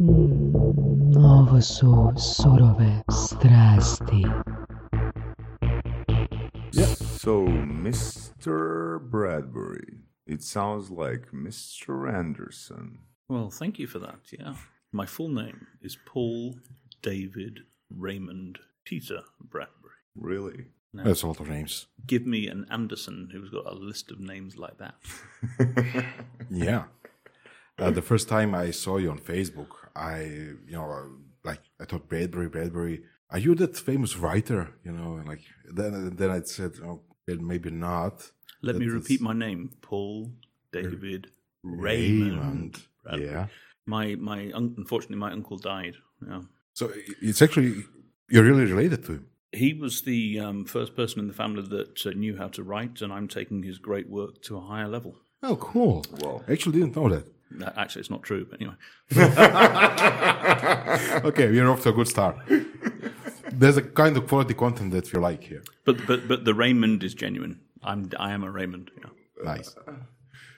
Mm, ovo su surove strasti. So, Mr. Bradbury. It sounds like Mr. Anderson. Well, thank you for that. Yeah. My full name is Paul David Raymond Peter Bradbury. Really? That's a lot of names. Give me an Anderson who's got a list of names like that. Yeah. Uh, the first time I saw you on Facebook, I, you know, uh, like I thought Bradbury, Bradbury. Are you that famous writer? You know, and like then then I said, oh, maybe not. Let me repeat my name Paul David Raymond. Raymond. Bradbury. Yeah. My, my, un- unfortunately, my uncle died. Yeah. So it's actually you're really related to him. He was the um, first person in the family that uh, knew how to write, and I'm taking his great work to a higher level. Oh, cool. Well, I actually didn't know that. Actually, it's not true, but anyway. okay, we're off to a good start. There's a kind of quality content that we like here. But but but the Raymond is genuine. I'm I am a Raymond. Yeah. Nice.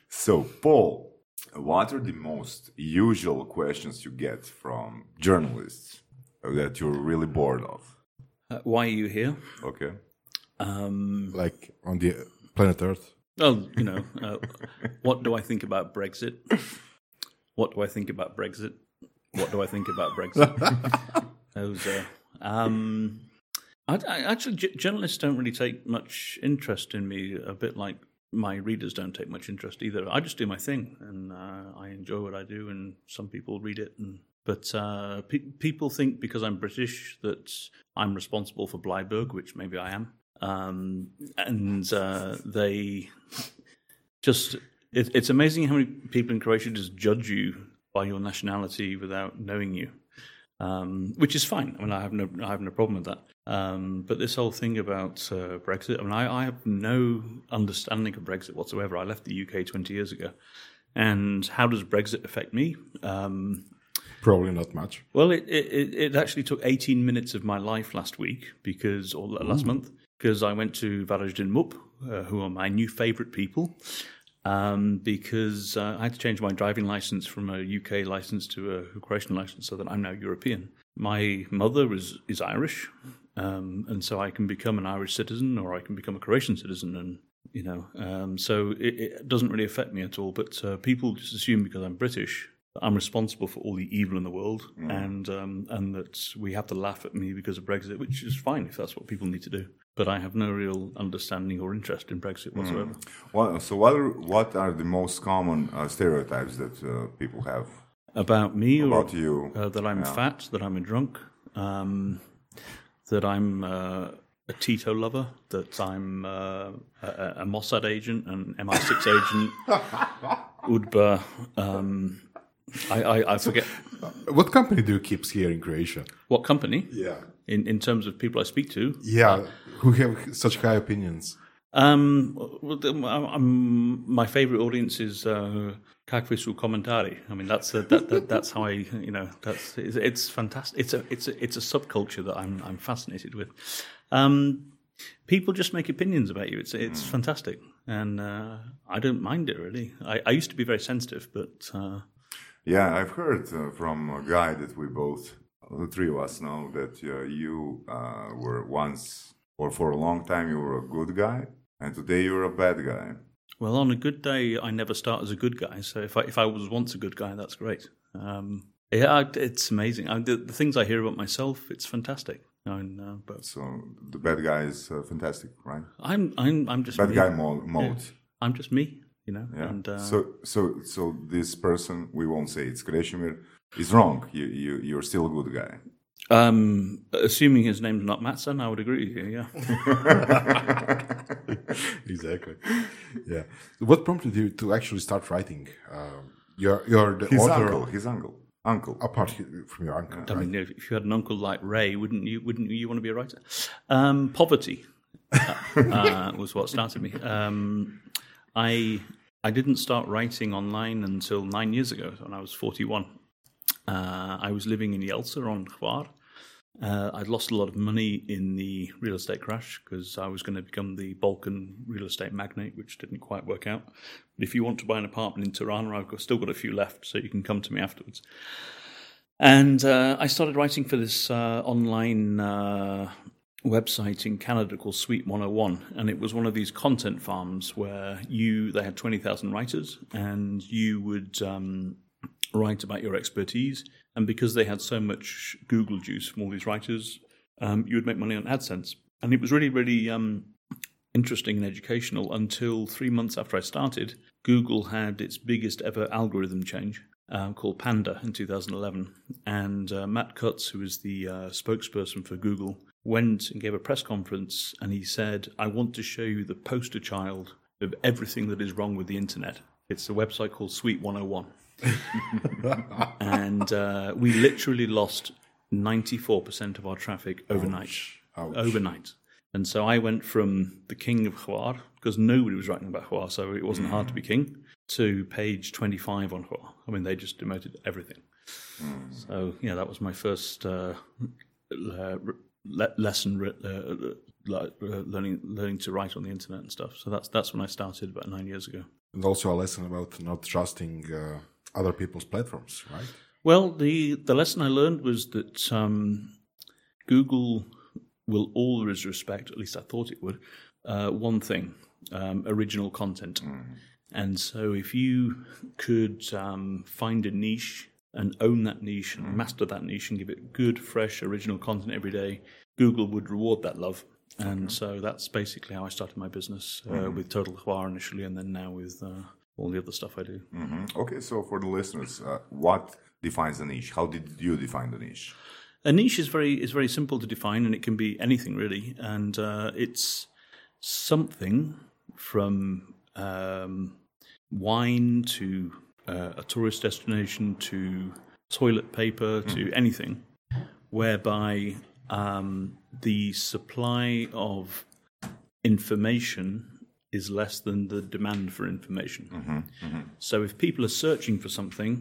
So, Paul, what are the most usual questions you get from journalists that you're really bored of? Uh, why are you here? Okay. Um, Like on the planet Earth. Well, you know, uh, what do I think about Brexit? What do I think about Brexit? What do I think about Brexit? Those are. Um, I, I, actually, j- journalists don't really take much interest in me. A bit like my readers don't take much interest either. I just do my thing, and uh, I enjoy what I do. And some people read it, and but uh, pe- people think because I'm British that I'm responsible for Bleiburg, which maybe I am. Um, and uh, they just it, it's amazing how many people in Croatia just judge you by your nationality without knowing you, um, which is fine. I mean, I have no I have no problem with that. Um, but this whole thing about uh, Brexit, I mean, I, I have no understanding of Brexit whatsoever. I left the UK twenty years ago, and how does Brexit affect me? Um, Probably not much. well, it, it, it- it actually took 18 minutes of my life last week because, or last month, because I went to Varaždin Mup, uh, who are my new favourite people, um, because uh, I had to change my driving license from a UK license to a Croatian license so that I'm now European. My mother is, is Irish, um, and so I can become an Irish citizen or I can become a Croatian citizen, and you know, um, so it, it doesn't really affect me at all. But uh, people just assume because I'm British that I'm responsible for all the evil in the world, and um, and that we have to laugh at me because of Brexit, which is fine if that's what people need to do. But I have no real understanding or interest in Brexit whatsoever. Well, so, what are, what are the most common uh, stereotypes that uh, people have About me or about you? uh, that I'm fat, that I'm a drunk, um, that I'm uh, a Tito lover, that I'm uh, a, a Mossad agent, an MI6 agent, UDBA. Um, I, I, I forget What company do you keep here in Croatia? what company. Yeah. In, in terms of people I speak to, Yeah. Who have such high opinions? Um, well, the- I'm, I'm- my favorite audience is uh, kakvi su komentari. I mean, that's a, that, that that's how I you know that's it's, it's fantastic. It's a it's a it's a subculture that I'm I'm fascinated with. Um, people just make opinions about you. It's it's fantastic, and uh, I don't mind it really. I, I used to be very sensitive, but uh, Yeah, I've heard uh, from a guy that we both, the three of us know that uh, you uh, were once, or for a long time, you were a good guy, and today you're a bad guy. well, on a good day, I never start as a good guy. So if I if I was once a good guy, that's great. Um, yeah, it's amazing. I, the, the things I hear about myself, it's fantastic. And, uh, but So the bad guy is uh, fantastic, right? I'm I'm I'm just Bad me. guy mo- mode. I'm just me, you know. Yeah. And uh, so, so, so this person, we won't say it's Krešimir, is wrong. You, you, you're still a good guy. um, assuming his name's not Matson, I would agree with you. Yeah. exactly. Yeah. What prompted you to actually start writing? Um, you're you're the His author uncle, his uncle, uncle. apart from your uncle. I right? mean, if if you had an uncle like Ray, wouldn't you? Wouldn't you want to be a writer? Um, poverty uh, was what started me. Um, I I didn't start writing online until nine years ago, when I was forty-one. Uh, I was living in Jelsa on Hvar. Uh, I'd lost a lot of money in the real estate crash because I was going to become the Balkan real estate magnate, which didn't quite work out. But if you want to buy an apartment in Tirana, I've still got a few left, so you can come to me afterwards. And uh, I started writing for this uh, online uh, website in Canada called Suite 101, and it was one of these content farms where you they had 20,000 writers, and you would um, write about your expertise. And because they had so much Google juice from all these writers, um, you would make money on AdSense. And it was really, really um, interesting and educational until three months after I started. Google had its biggest ever algorithm change um, called Panda in 2011. And uh, Matt Cutts, who is the uh, spokesperson for Google, went and gave a press conference and he said, I want to show you the poster child of everything that is wrong with the internet. It's a website called Suite 101. and uh, we literally lost 94% of our traffic overnight. Ouch. Overnight. And so I went from the king of Hvar, because nobody was writing about Hvar, so it wasn't hard to be king, to page 25 on Hvar. I mean, they just demoted everything. So, yeah, that was my first uh, le- le- lesson uh, le- uh, learning learning to write on the internet and stuff. So that's that's when I started about nine years ago. And also a lesson about not trusting uh, other people's platforms, right? Well, the the lesson I learned was that um, Google will always respect, at least I thought it would, uh, one thing: um, original content. And so, if you could um, find a niche and own that niche and master that niche and give it good, fresh, original content every day, Google would reward that love. And so that's basically how I started my business uh, with Total Hvar initially, and then now with uh, all the other stuff I do. Mhm. Okay, so for the listeners, uh, what defines a niche? How did you define the niche? A niche is very is very simple to define, and it can be anything really. And uh, it's something from um, wine to uh, a tourist destination to toilet paper to anything, whereby um, the supply of information is less than the demand for information. So if people are searching for something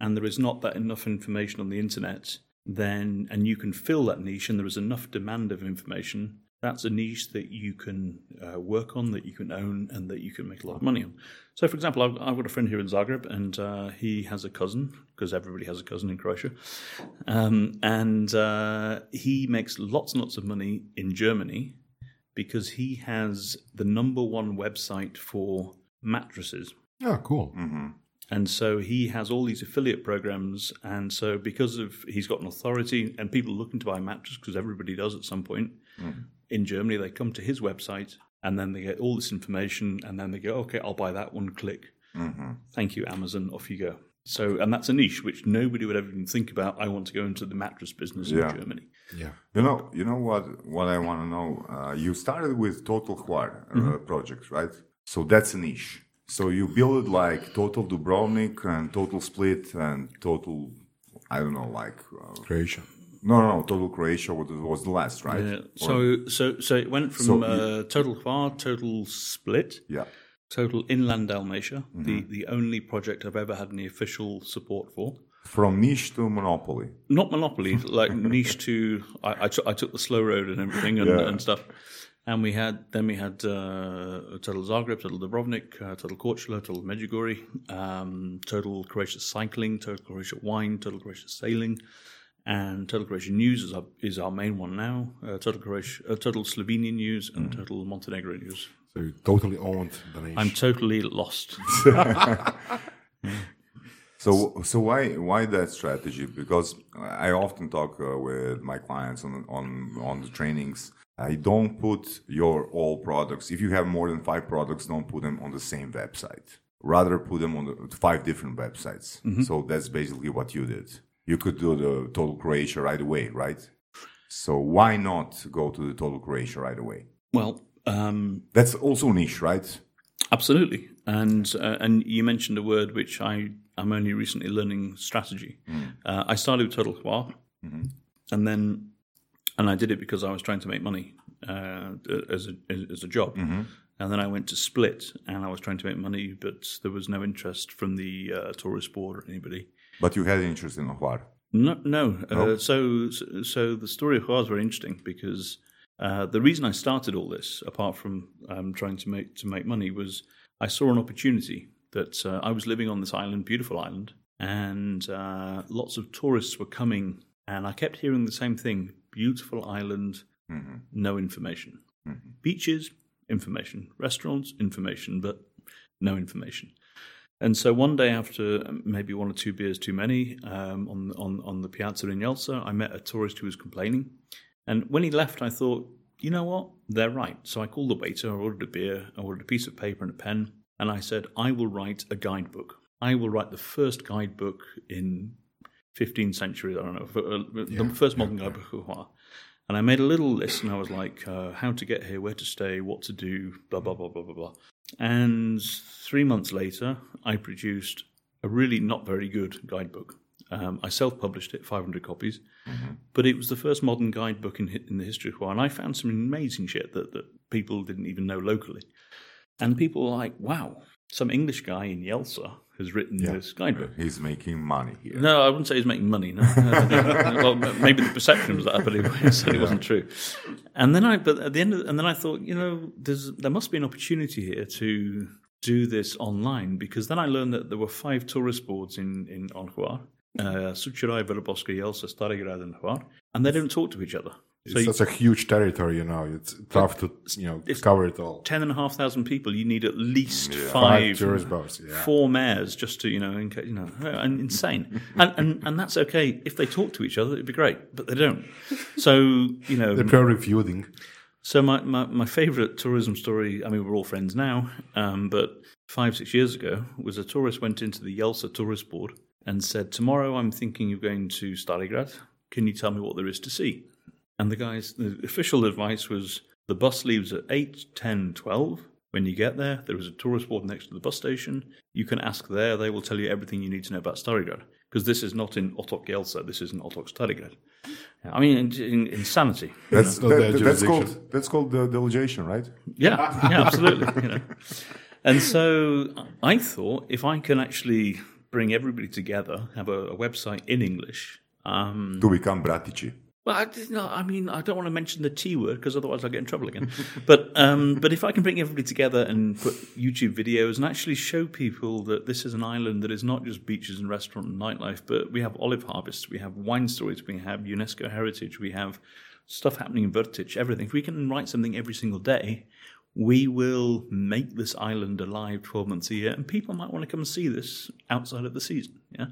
and there is not that enough information on the internet, then and you can fill that niche and there is enough demand of information, that's a niche that you can uh, work on, that you can own, and that you can make a lot of money on. So, for example, I've, I've got a friend here in Zagreb, and uh, he has a cousin because everybody has a cousin in Croatia, um, and uh, he makes lots and lots of money in Germany because he has the number one website for mattresses. Yeah, cool. And so he has all these affiliate programs. And so because of he's got an authority and people looking to buy a mattress because everybody does at some point in Germany, they come to his website and then they get all this information and then they go, okay, I'll buy that one click. Thank you, Amazon. Off you go. So, and that's a niche which nobody would ever even think about. I want to go into the mattress business Yeah. in Germany. Yeah. You know, you know what? What I want to know. Uh, you started with Total Hvar uh, project, right? So that's a niche. So you build it like Total Dubrovnik and Total Split and Total, I don't know, like uh, Croatia. No, no, no, Total Croatia was, was the last, right? Yeah. So, so, so it went from So uh, total Hvar, total split, yeah, total inland Dalmatia, the, the only project I've ever had any official support for. from niche to monopoly. Not monopoly, like niche to. I, I, took took the slow road and everything and, Yeah. and stuff. And we had then we had uh, total Zagreb, total Dubrovnik, uh, total Korčula, total Medjugorje, um, total Croatia cycling, total Croatia wine, total Croatia sailing, and total Croatian news is our, is our main one now. Uh, total Croatia, uh, total Slovenian news, and total Montenegro news. So you totally owned the niche. I'm totally lost. So, so why why that strategy? Because I often talk uh, with my clients on on on the trainings. I don't put your all products. If you have more than five products, don't put them on the same website. Rather, put them on the five different websites. So that's basically what you did. You could do the Total Croatia right away, right? So why not go to the Total Croatia right away? well, um, That's also niche, right? Absolutely, and uh, and you mentioned a word which I am only recently learning strategy. Uh, I started with Total Hvar, and then and I did it because I was trying to make money uh, as a as a job, and then I went to Split, and I was trying to make money, but there was no interest from the uh, tourist board or anybody. But you had an interest in Hvar. No, no. Uh, so, so the story of Hvar is very interesting because uh, the reason I started all this, apart from um, trying to make to make money, was I saw an opportunity that uh, I was living on this island, beautiful island, and uh, lots of tourists were coming, and I kept hearing the same thing: beautiful island, no information. Beaches, information. Restaurants, information, but no information. And so one day after um, maybe one or two beers too many um, on, on, on the piazza in Jelsa, I met a tourist who was complaining. And when he left, I thought, you know what? They're right. So I called the waiter, I ordered a beer, I ordered a piece of paper and a pen, and I said, I will write a guidebook. I will write the first guidebook in 15th century, I don't know, uh, the first modern guidebook of Hvar. And I made a little list, and I was like, uh, how to get here, where to stay, what to do, blah, blah, blah, blah, blah, blah. And three months later, I produced a really not very good guidebook. Um, I self published it, 500 copies, but it was the first modern guidebook in, in the history of Hvar. And I found some amazing shit that, that people didn't even know locally. And people were like, wow, some English guy in Jelsa has written this guidebook. He's making money here. No, I wouldn't say he's making money. No, well, maybe the perception was that, but it, it certainly wasn't true. And then I, but at the end, of, and then I thought, you know, there's there must be an opportunity here to do this online because then I learned that there were five tourist boards in in on Hvar, uh, Sućuraj, Vrboska, Jelsa, Starigrad, and Hvar, and they don't talk to each other. So It's you, such a huge territory, you know. It's tough to you know cover it all. ten and a half thousand people, you need at least Five five tourist boats. Yeah. four mayors just to you know, in, you know, and insane, and, and and that's okay if they talk to each other, it'd be great, but they don't. So you know, They're probably feuding. so my, my my favorite tourism story. I mean, we're all friends now, um, but five six years ago was a tourist went into the Jelsa tourist board and said, "Tomorrow I'm thinking of going to Starigrad. Can you tell me what there is to see?" And the guys, the official advice was the bus leaves at 8, 10, 12. When you get there, there is a tourist board next to the bus station. You can ask there, they will tell you everything you need to know about Starigrad. Because this is not in Otok Jelsa, this is in Otok Starigrad. I mean, in, in, insanity. That's, not that- their that's called that's called the delegation, right? Yeah, yeah, absolutely. you know. And so I thought if I can actually bring everybody together, have a, a website in English, um, To become bratici. Well, I, I mean, I don't want to mention the T word because otherwise I'll get in trouble again. but um, but if I can bring everybody together and put YouTube videos and actually show people that this is an island that is not just beaches and restaurant and nightlife, but we have olive harvests, we have wine stories, we have UNESCO heritage, we have stuff happening in Vertic, everything. If we can write something every single day, we will make this island alive 12 months a year, and people might want to come and see this outside of the season. Yeah.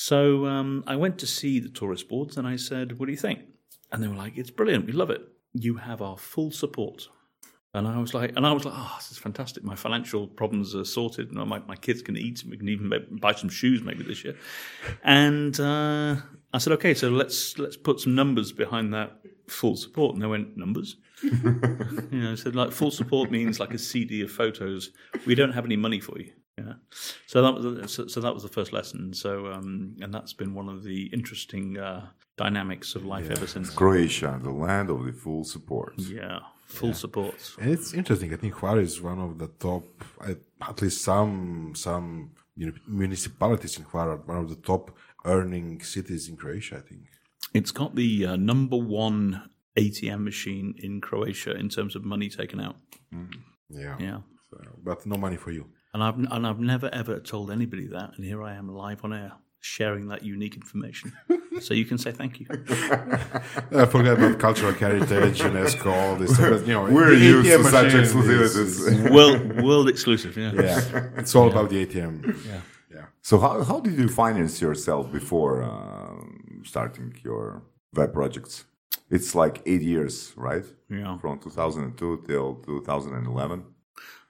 So um, I went to see the tourist boards and I said, What do you think? And they were like, It's brilliant. We love it. You have our full support. And I was like, and I was like, oh, this is fantastic. My financial problems are sorted. Know, my, my kids can eat. We can even buy some shoes maybe this year. And uh, I said, okay, so let's let's put some numbers behind that full support. And they went, numbers? you know, so like full support means like a CD of photos. We don't have any money for you. Yeah. So that was so, so that was the first lesson. So um, and that's been one of the interesting uh, dynamics of life ever since. Croatia, the land of the full support. Yeah, full support. And it's interesting. I think Hvar is one of the top, at least some some you know, municipalities in Hvar are one of the top earning cities in Croatia. I think. It's got the uh, number one ATM machine in Croatia in terms of money taken out. Yeah. Yeah. So, but no money for you. And I've and I've never ever told anybody that, and here I am live on air sharing that unique information. so you can say thank you. I forget about cultural heritage, UNESCO, all this. But, you know, We're the used ATM to such machine exclusivities. world world exclusive. Yeah. Yeah, it's all about the ATM. Yeah. Yeah. So how, how did you finance yourself before um, starting your web projects? It's like eight years, right? Yeah. From 2002 till 2011.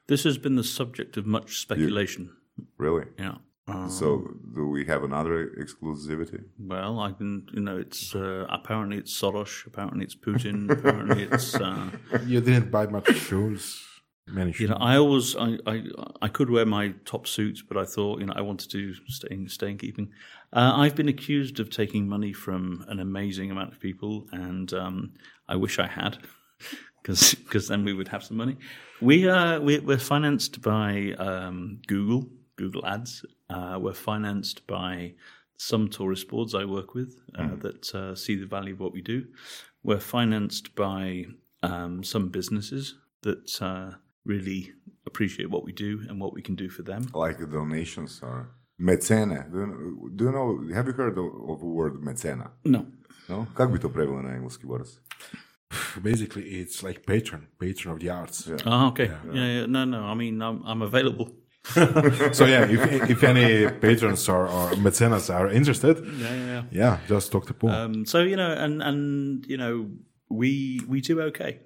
This has been the subject of much speculation. Really? Yeah. Uh, So do we have another exclusivity? well, I can, you know, it's uh, apparently it's Soros, apparently it's Putin, apparently it's. Uh, You didn't buy much shoes. Many shoes. You know, I always I, I I could wear my top suits, but I thought you know I wanted to stay in, stay in keeping. Uh, I've been accused of taking money from an amazing amount of people, and um, I wish I had, because then we would have some money. We uh we, we're financed by um, Google Google Ads. Uh, we're financed by some tourist boards I work with uh, that uh, see the value of what we do. We're financed by um, some businesses that uh, really appreciate what we do and what we can do for them. Like the donations or Mecene. Do you, do you know, have you heard of, of the word mecena? No. No? Kako bi to preveli na engleski, Boris? Basically, it's like patron, patron of the arts. Oh, okay. Yeah, yeah. No, no. I mean, I'm, I'm available. So yeah, if if any patrons or, or mecenas are interested, Yeah, yeah, yeah. yeah, just talk to Paul. Um, so you know, and and you know, we we do okay.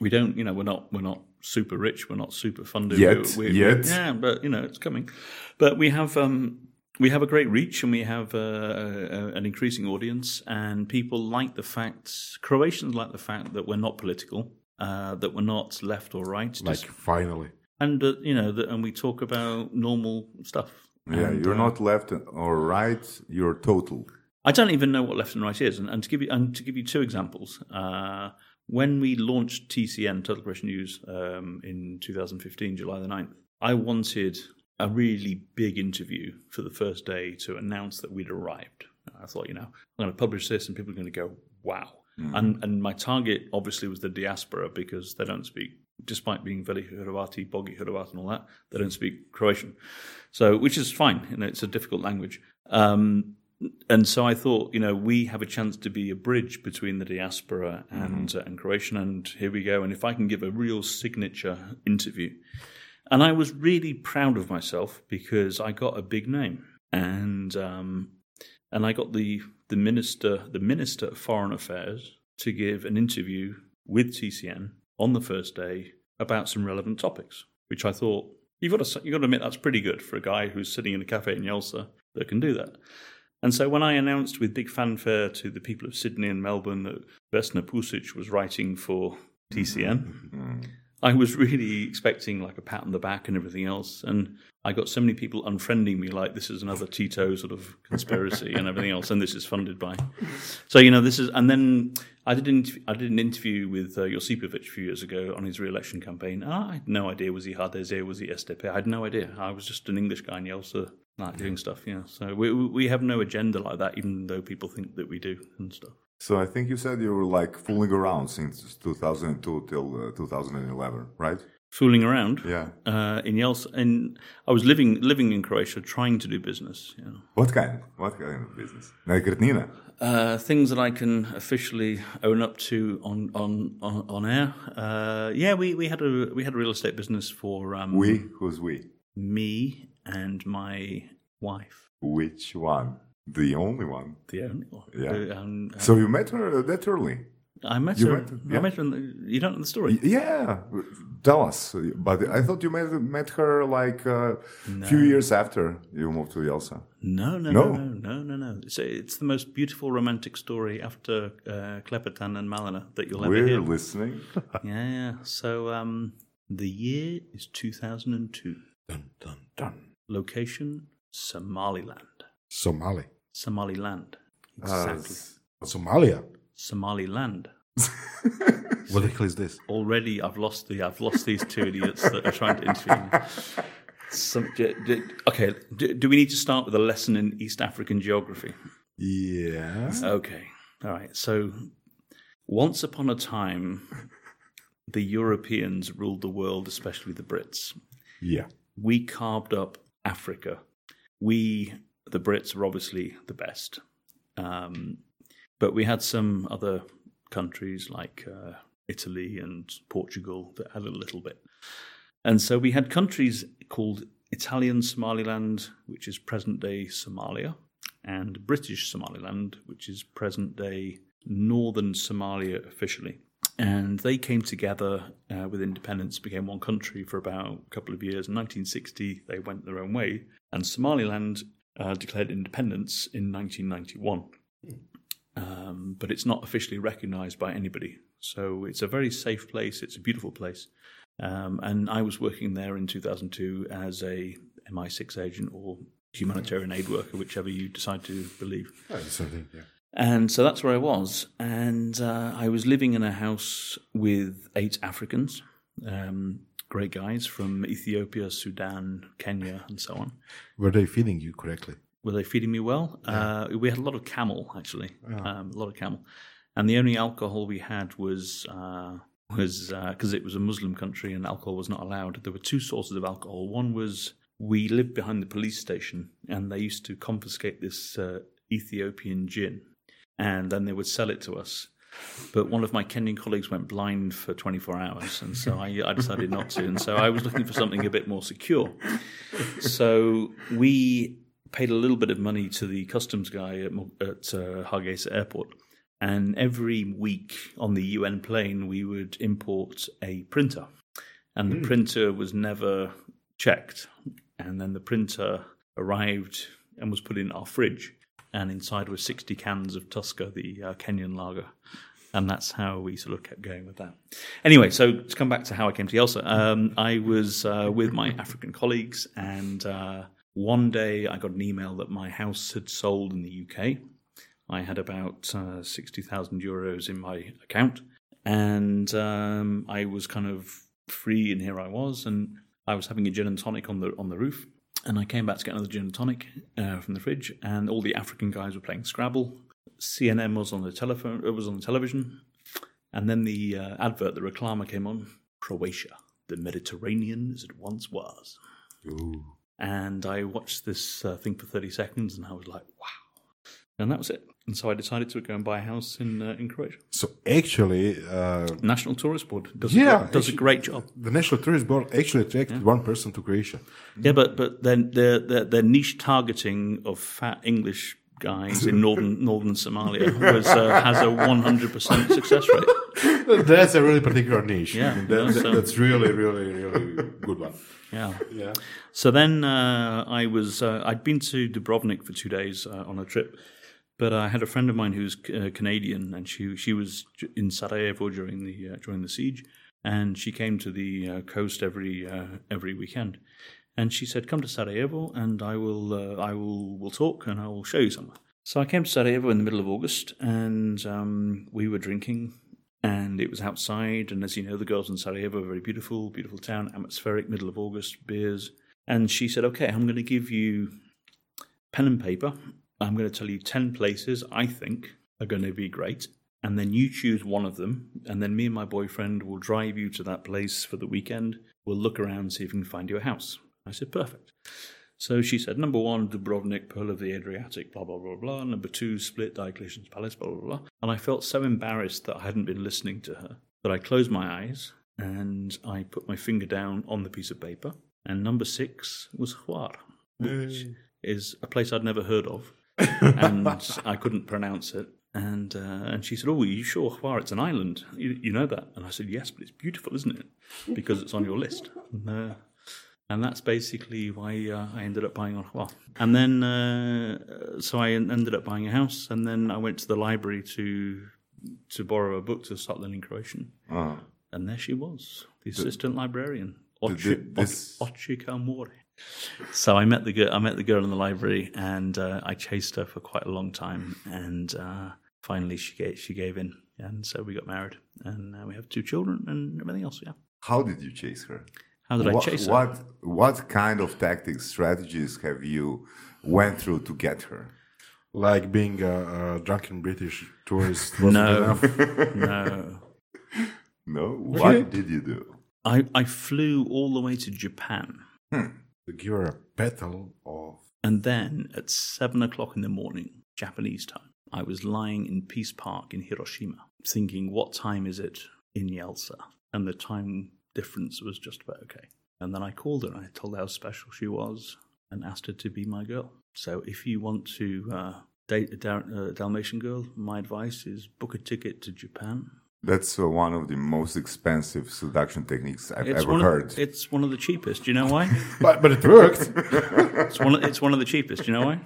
We don't, you know, we're not we're not super rich. We're not super funded Yet, We're, yet. yeah, but you know, it's coming. But we have um, we have a great reach, and we have uh, a, an increasing audience, and people like the fact. Croatians like the fact that we're not political, uh, that we're not left or right, like just- finally, and uh, you know, that, and we talk about normal stuff. Yeah, And, you're uh, not left or right, you're total. I don't even know what left and right is, and, and to give you and to give you two examples, uh, when we launched TCN Total Croatian News um, in 2015, July the 9th, I wanted a really big interview for the first day to announce that we'd arrived. I thought, you know, I'm going to publish this, and people are going to go, "Wow!" And and my target obviously was the diaspora because they don't speak, despite being very Hrvati, Bogi Hrvat, and all that, they don't speak Croatian. So, which is fine. You know, it's a difficult language. Um, and so I thought, you know, we have a chance to be a bridge between the diaspora and uh, and Croatian, and here we go. And if I can give a real signature interview, and I was really proud of myself because I got a big name, and um, and I got the the minister the minister of foreign affairs to give an interview with TCN on the first day about some relevant topics, which I thought you've got to you've got to admit that's pretty good for a guy who's sitting in a cafe in Jelsa that can do that. And so when I announced with big fanfare to the people of Sydney and Melbourne that Vesna Pusic was writing for TCN, I was really expecting like a pat on the back and everything else. And I got so many people unfriending me, like this is another Tito sort of conspiracy and everything else, and this is funded by. So you know this is, and then I did an I did an interview with uh, Josipovic a few years ago on his re-election campaign. And I had no idea was he HDZ, was he SDP? I had no idea. I was just an English guy in Jelsa, like doing stuff. Yeah, so we we have no agenda like that, even though people think that we do and stuff. So I think you said you were like fooling around since 2002 till uh, 2011, right? Fooling around Yeah. uh, in Jelsa, and I was living living in Croatia, trying to do business. You know. What kind? What kind of business? Nekretnina. Uh, things that I can officially own up to on on on, on air. Uh, yeah, we, we had a we had a real estate business for um, We? Who's we? me and my wife, Which one? The only one. the only one. Yeah. Uh, um, uh, So you met her that early? I met you her. met her, I met her. In the, you don't know the story. Yeah. Tell us. But I thought you met, met her like a few years after you moved to Jelsa. No, no, No? no, no, no, no, no. It's, it's the most beautiful romantic story after uh, Klepetan and Malena that you'll ever We're hear. listening. Yeah, yeah. So um, the year is 2002. dun dun dun. Location Somaliland. Somali, Somaliland. Uh, Exactly. Somalia. Somaliland. What the hell is this? Already, I've lost the. I've lost these two idiots that are trying to interview me. Some, d- d- okay, do, do we need to start with a lesson in East African geography? Yes. Okay, all right. So, once upon a time, the Europeans ruled the world, especially the Brits. Yeah. we carved up Africa. We, the Brits, are obviously the best. Um, but we had some other countries like uh, Italy and Portugal that had a little bit. And so we had countries called Italian Somaliland, which is present day Somalia, and British Somaliland, which is present day northern Somalia officially. And they came together uh, with independence, became one country for about a couple of years. In 1960, they went their own way, and Somaliland uh, declared independence in 1991. Um, but it's not officially recognized by anybody. So it's a very safe place, it's a beautiful place. Um, and I was working there in 2002 as a MI6 agent or humanitarian aid worker, whichever you decide to believe. Oh, something. Yeah. And so that's where I was. And uh, I was living in a house with eight Africans, um, great guys from Ethiopia, Sudan, Kenya, and so on. Were they feeding you correctly? Were they feeding me well? Uh, we had a lot of camel, actually, um, a lot of camel. And the only alcohol we had was. Uh, was because it was a Muslim country and alcohol was not allowed. There were two sources of alcohol. One was we lived behind the police station, and they used to confiscate this uh, Ethiopian gin, and then they would sell it to us. But one of my Kenyan colleagues went blind for 24 hours, and so I, I decided not to. And so I was looking for something a bit more secure. So we paid a little bit of money to the customs guy at, at uh, Hargeisa Airport. And every week on the UN plane, we would import a printer. And the printer was never checked. And then the printer arrived and was put in our fridge. And inside were 60 cans of Tusker, the uh, Kenyan lager. And that's how we sort of kept going with that. Anyway, so to come back to how I came to Jelsa, um, I was uh, with my African colleagues, and uh, one day I got an email that my house had sold in the UK. I had about uh, 60,000 euros in my account, and um, I was kind of free, and here I was, and I was having a gin and tonic on the on the roof. And I came back to get another gin and tonic uh, from the fridge, and all the African guys were playing Scrabble. CNN was on the telephone, it was on the television, and then the uh, advert, the reclama came on. Croatia, the Mediterranean as it once was. Ooh. And I watched this uh, thing for 30 seconds and I was like, wow. And that was it. And so I decided to go and buy a house in uh, in Croatia. So actually, uh, National Tourist Board does, Yeah, a, great, does a great job. the National Tourist Board actually attracted one person to Croatia. Yeah, but but then their, their their niche targeting of fat English guys in northern northern Somalia was uh, has a 100% success rate. That's a really particular niche. Yeah, mean, yeah, so- that's really, really, really good one. Yeah. Yeah. So then uh, I was uh, I'd been to Dubrovnik for two days uh, on a trip, but I had a friend of mine who's uh, Canadian, and she she was in Sarajevo during the uh, during the siege, and she came to the uh, coast every uh, every weekend, and she said, "Come to Sarajevo, and I will uh, I will will talk, and I will show you somewhere." So I came to Sarajevo in the middle of August, and um, we were drinking and it was outside. And as you know, the girls in Sarajevo are very beautiful, beautiful town, atmospheric, middle of August, beers. And she said, "Okay, I'm going to give you pen and paper. I'm going to tell you ten places I think are going to be great, and then you choose one of them, and then me and my boyfriend will drive you to that place for the weekend. We'll look around, see if we can find you a house." I said, "Perfect." So she said, number one, Dubrovnik, Pearl of the Adriatic, blah, blah, blah, blah. Number two, Split, Diocletian's Palace, blah, blah, blah. And I felt so embarrassed that I hadn't been listening to her that I closed my eyes and I put my finger down on the piece of paper. And number six was Hvar, which mm. is a place I'd never heard of. And I couldn't pronounce it. And uh, and she said, "Oh, are you sure Hvar? It's an island. You, you know that?" And I said, "Yes, but it's beautiful, isn't it? Because it's on your list." And, uh, and that's basically why uh, I ended up buying on Hvar. And then, uh, so I ended up buying a house, and then I went to the library to to borrow a book to start learning Croatian, Uh, and there she was, the assistant librarian, the- Ochi- this- Mori. So I met the girl. I met the girl in the library, and uh, I chased her for quite a long time, and uh, finally she gave she gave in, and so we got married, and uh, we have two children and everything else. Yeah. how did you chase her? How did I what, chase her? what what kind of tactics, strategies have you went through to get her? Like being a, a drunken British tourist. wasn't No, no. No, what did you do? I, I flew all the way to Japan. To give her a petal of. And then at seven o'clock in the morning, Japanese time, I was lying in Peace Park in Hiroshima, thinking, what time is it in Jelsa? And the time difference was just about okay. And then I called her and I told her how special she was and asked her to be my girl. So if you want to uh, date a uh, Dalmatian girl, my advice is book a ticket to Japan. That's uh, one of the most expensive seduction techniques I've It's ever one, heard. of, it's one of the cheapest. Do you know why? But, but it worked. It's one. Of, it's one of the cheapest. Do you know why?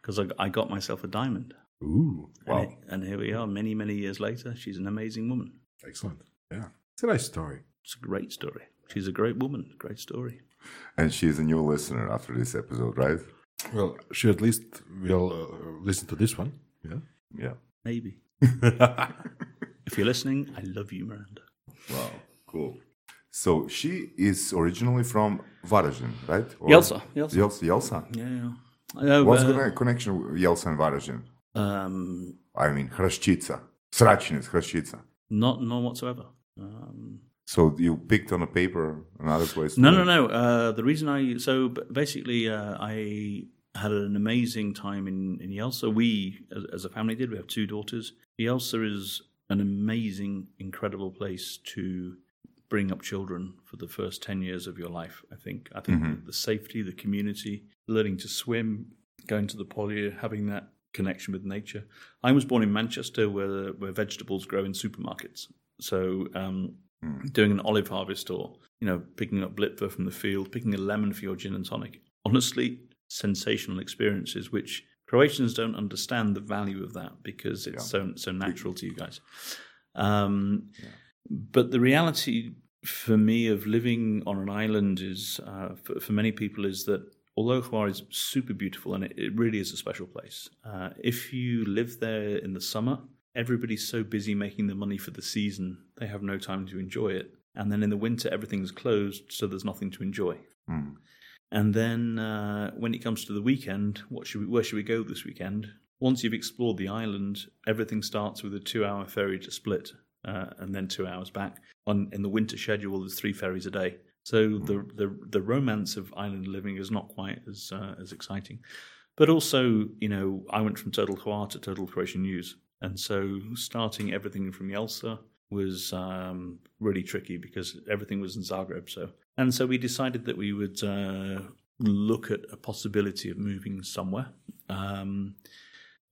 Because I, I got myself a diamond. Ooh, And, it- and here we are, many many years later. She's an amazing woman. excellent. Yeah. It's a nice story. It's a great story. She's a great woman. Great story. and she's a new listener after this episode, right? Well, she at least will uh, listen to this one. Yeah. Yeah. Maybe. if you're listening, I love you, Miranda. Wow. Cool. So she is originally from Varaždin, right? Or- Jelsa, Jelsa. Jelsa. Jelsa. Yeah. yeah. Uh, What's uh, the connection with Jelsa and Varaždin? um, I mean, Hrašćica. Sračinec, Hrašćica. not none whatsoever. Um, So you picked on a paper another place? to No, no, no. Uh, the reason I so basically uh, I had an amazing time in in Jelsa. We, as, as a family, did. We have two daughters. Jelsa is an amazing, incredible place to bring up children for the first ten years of your life. I think. I think the, the safety, the community, learning to swim, going to the polio, having that connection with nature. I was born in Manchester, where where vegetables grow in supermarkets. So um, doing an olive harvest or you know picking up blitva from the field, picking a lemon for your gin and tonic. Honestly, sensational experiences which Croatians don't understand the value of that because it's so so natural to you guys. Um, But the reality for me of living on an island is, uh, for, for many people, is that although Hvar is super beautiful and it, it really is a special place, uh, if you live there in the summer, everybody's so busy making the money for the season, they have no time to enjoy it. And then in the winter, everything's closed, so there's nothing to enjoy. And then uh, when it comes to the weekend, what should we, where should we go this weekend? Once you've explored the island, everything starts with a two-hour ferry to Split, uh, and then two hours back. On in the winter schedule, there's three ferries a day. So the the the romance of island living is not quite as uh, as exciting. But also, you know, I went from Total Hvar to Total Croatian News, and so starting everything from Jelsa was um, really tricky because everything was in Zagreb. So, and so we decided that we would uh, look at a possibility of moving somewhere. Um,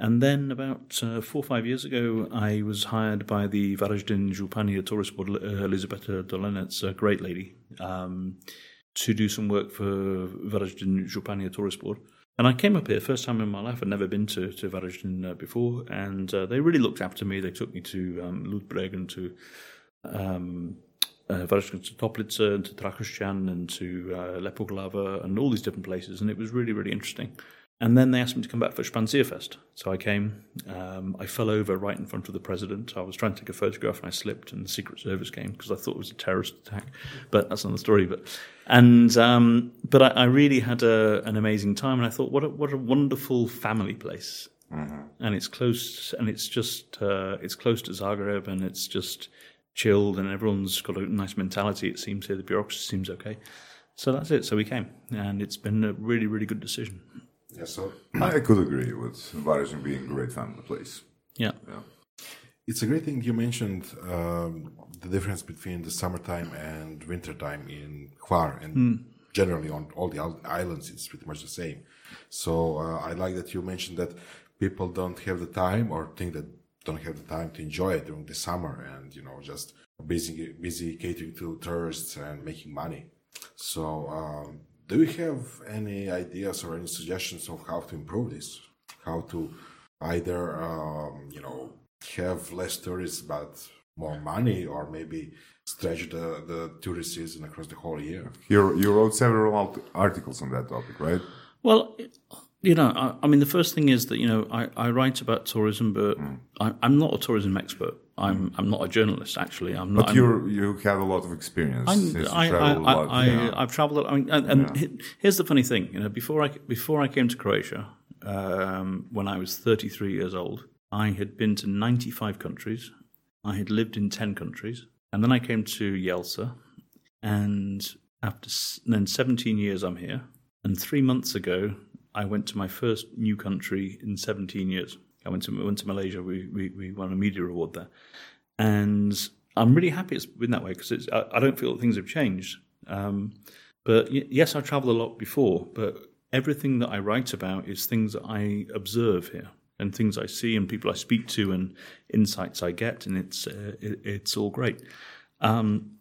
and then about uh, four or five years ago, I was hired by the Varaždin Županija Tourist Board, uh, Elizabeta Dolenec, a great lady, um, to do some work for Varaždin Županija Tourist Board. And I came up here, first time in my life. I'd never been to, to Varaždin uh, before. And uh, they really looked after me. They took me to um, Ludbreg and to um, uh, to Toplica and to Trakošćan and to uh, Lepoglava and all these different places. And it was really, really interesting. And then they asked me to come back for Špancirfest. So I came. Um, I fell over right in front of the president. I was trying to take a photograph and I slipped, and the Secret Service came because I thought it was a terrorist attack. But that's another story. But and um, but I, I really had a, an amazing time, and I thought, what a, what a wonderful family place. And it's close, and it's just uh, it's close to Zagreb, and it's just chilled, and everyone's got a nice mentality. It seems here, the bureaucracy seems okay. So that's it. So we came, and it's been a really, really good decision. Yeah, so I could agree with Varaždin being a great family place. Yeah. Yeah. It's a great thing you mentioned um, the difference between the summertime and wintertime in Hvar, and generally on all the islands, it's pretty much the same. So uh, I like that you mentioned that people don't have the time or think that don't have the time to enjoy it during the summer, and you know just busy busy catering to tourists and making money. So um, do you have any ideas or any suggestions of how to improve this? How to either um, you know have less tourists but more money, or maybe stretch the, the tourist season across the whole year? You, you wrote several articles on that topic, right? Well, you know, I, I mean, the first thing is that you know I, I write about tourism, but I, I'm not a tourism expert. I'm I'm not a journalist actually. I'm not. But you you have a lot of experience. I'm- I, I, traveled a I, lot, I, yeah. I've travelled. I mean, and, and he- here's the funny thing. You know, before I before I came to Croatia, um, when I was 33 years old, I had been to 95 countries. I had lived in 10 countries, and then I came to Jelsa, and after s- then 17 years, I'm here. And three months ago, I went to my first new country in 17 years. I went to went to Malaysia. We we, we won a media award there, and I'm really happy it's been that way because I, I don't feel that things have changed. Um, but y- yes, I travelled a lot before, but everything that I write about is things that I observe here and things I see and people I speak to and insights I get, and it's uh, it, it's all great. Um,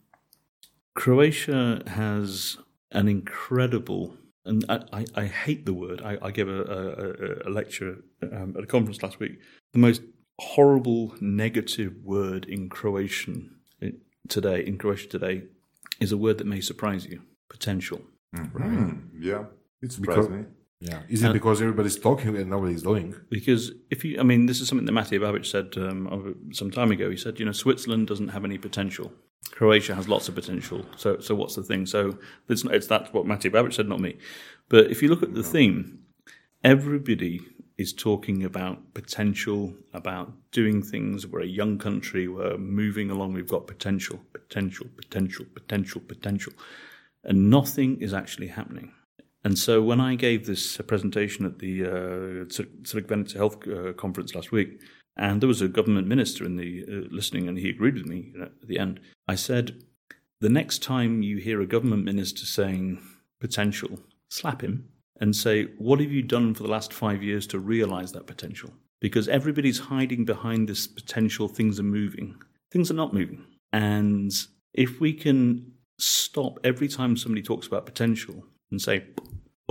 Croatia has an incredible, and I, I, I hate the word. I, I gave a, a, a- a lecture um, at a conference last week. The most horrible negative word in Croatian uh, today, in Croatia today, is a word that may surprise you: potential. Hmm, yeah, it surprised Because- me. Yeah, is it because everybody's talking and nobody's doing? Because if you, I mean, this is something that Matej Babic said um, some time ago. He said, you know, Switzerland doesn't have any potential. Croatia has lots of potential. So, so what's the thing? So it's, it's that's what Matej Babic said, not me. But if you look at the theme, everybody is talking about potential, about doing things. We're a young country, we're moving along, we've got potential, potential, potential, potential, potential. And nothing is actually happening. And so when I gave this presentation at the uh, Zurich Venetia Health uh, Conference last week, and there was a government minister in the uh, listening, and he agreed with me at the end. I said, the next time you hear a government minister saying potential, slap him and say, what have you done for the last five years to realize that potential? Because everybody's hiding behind this potential, things are moving. Things are not moving. And if we can stop every time somebody talks about potential and say,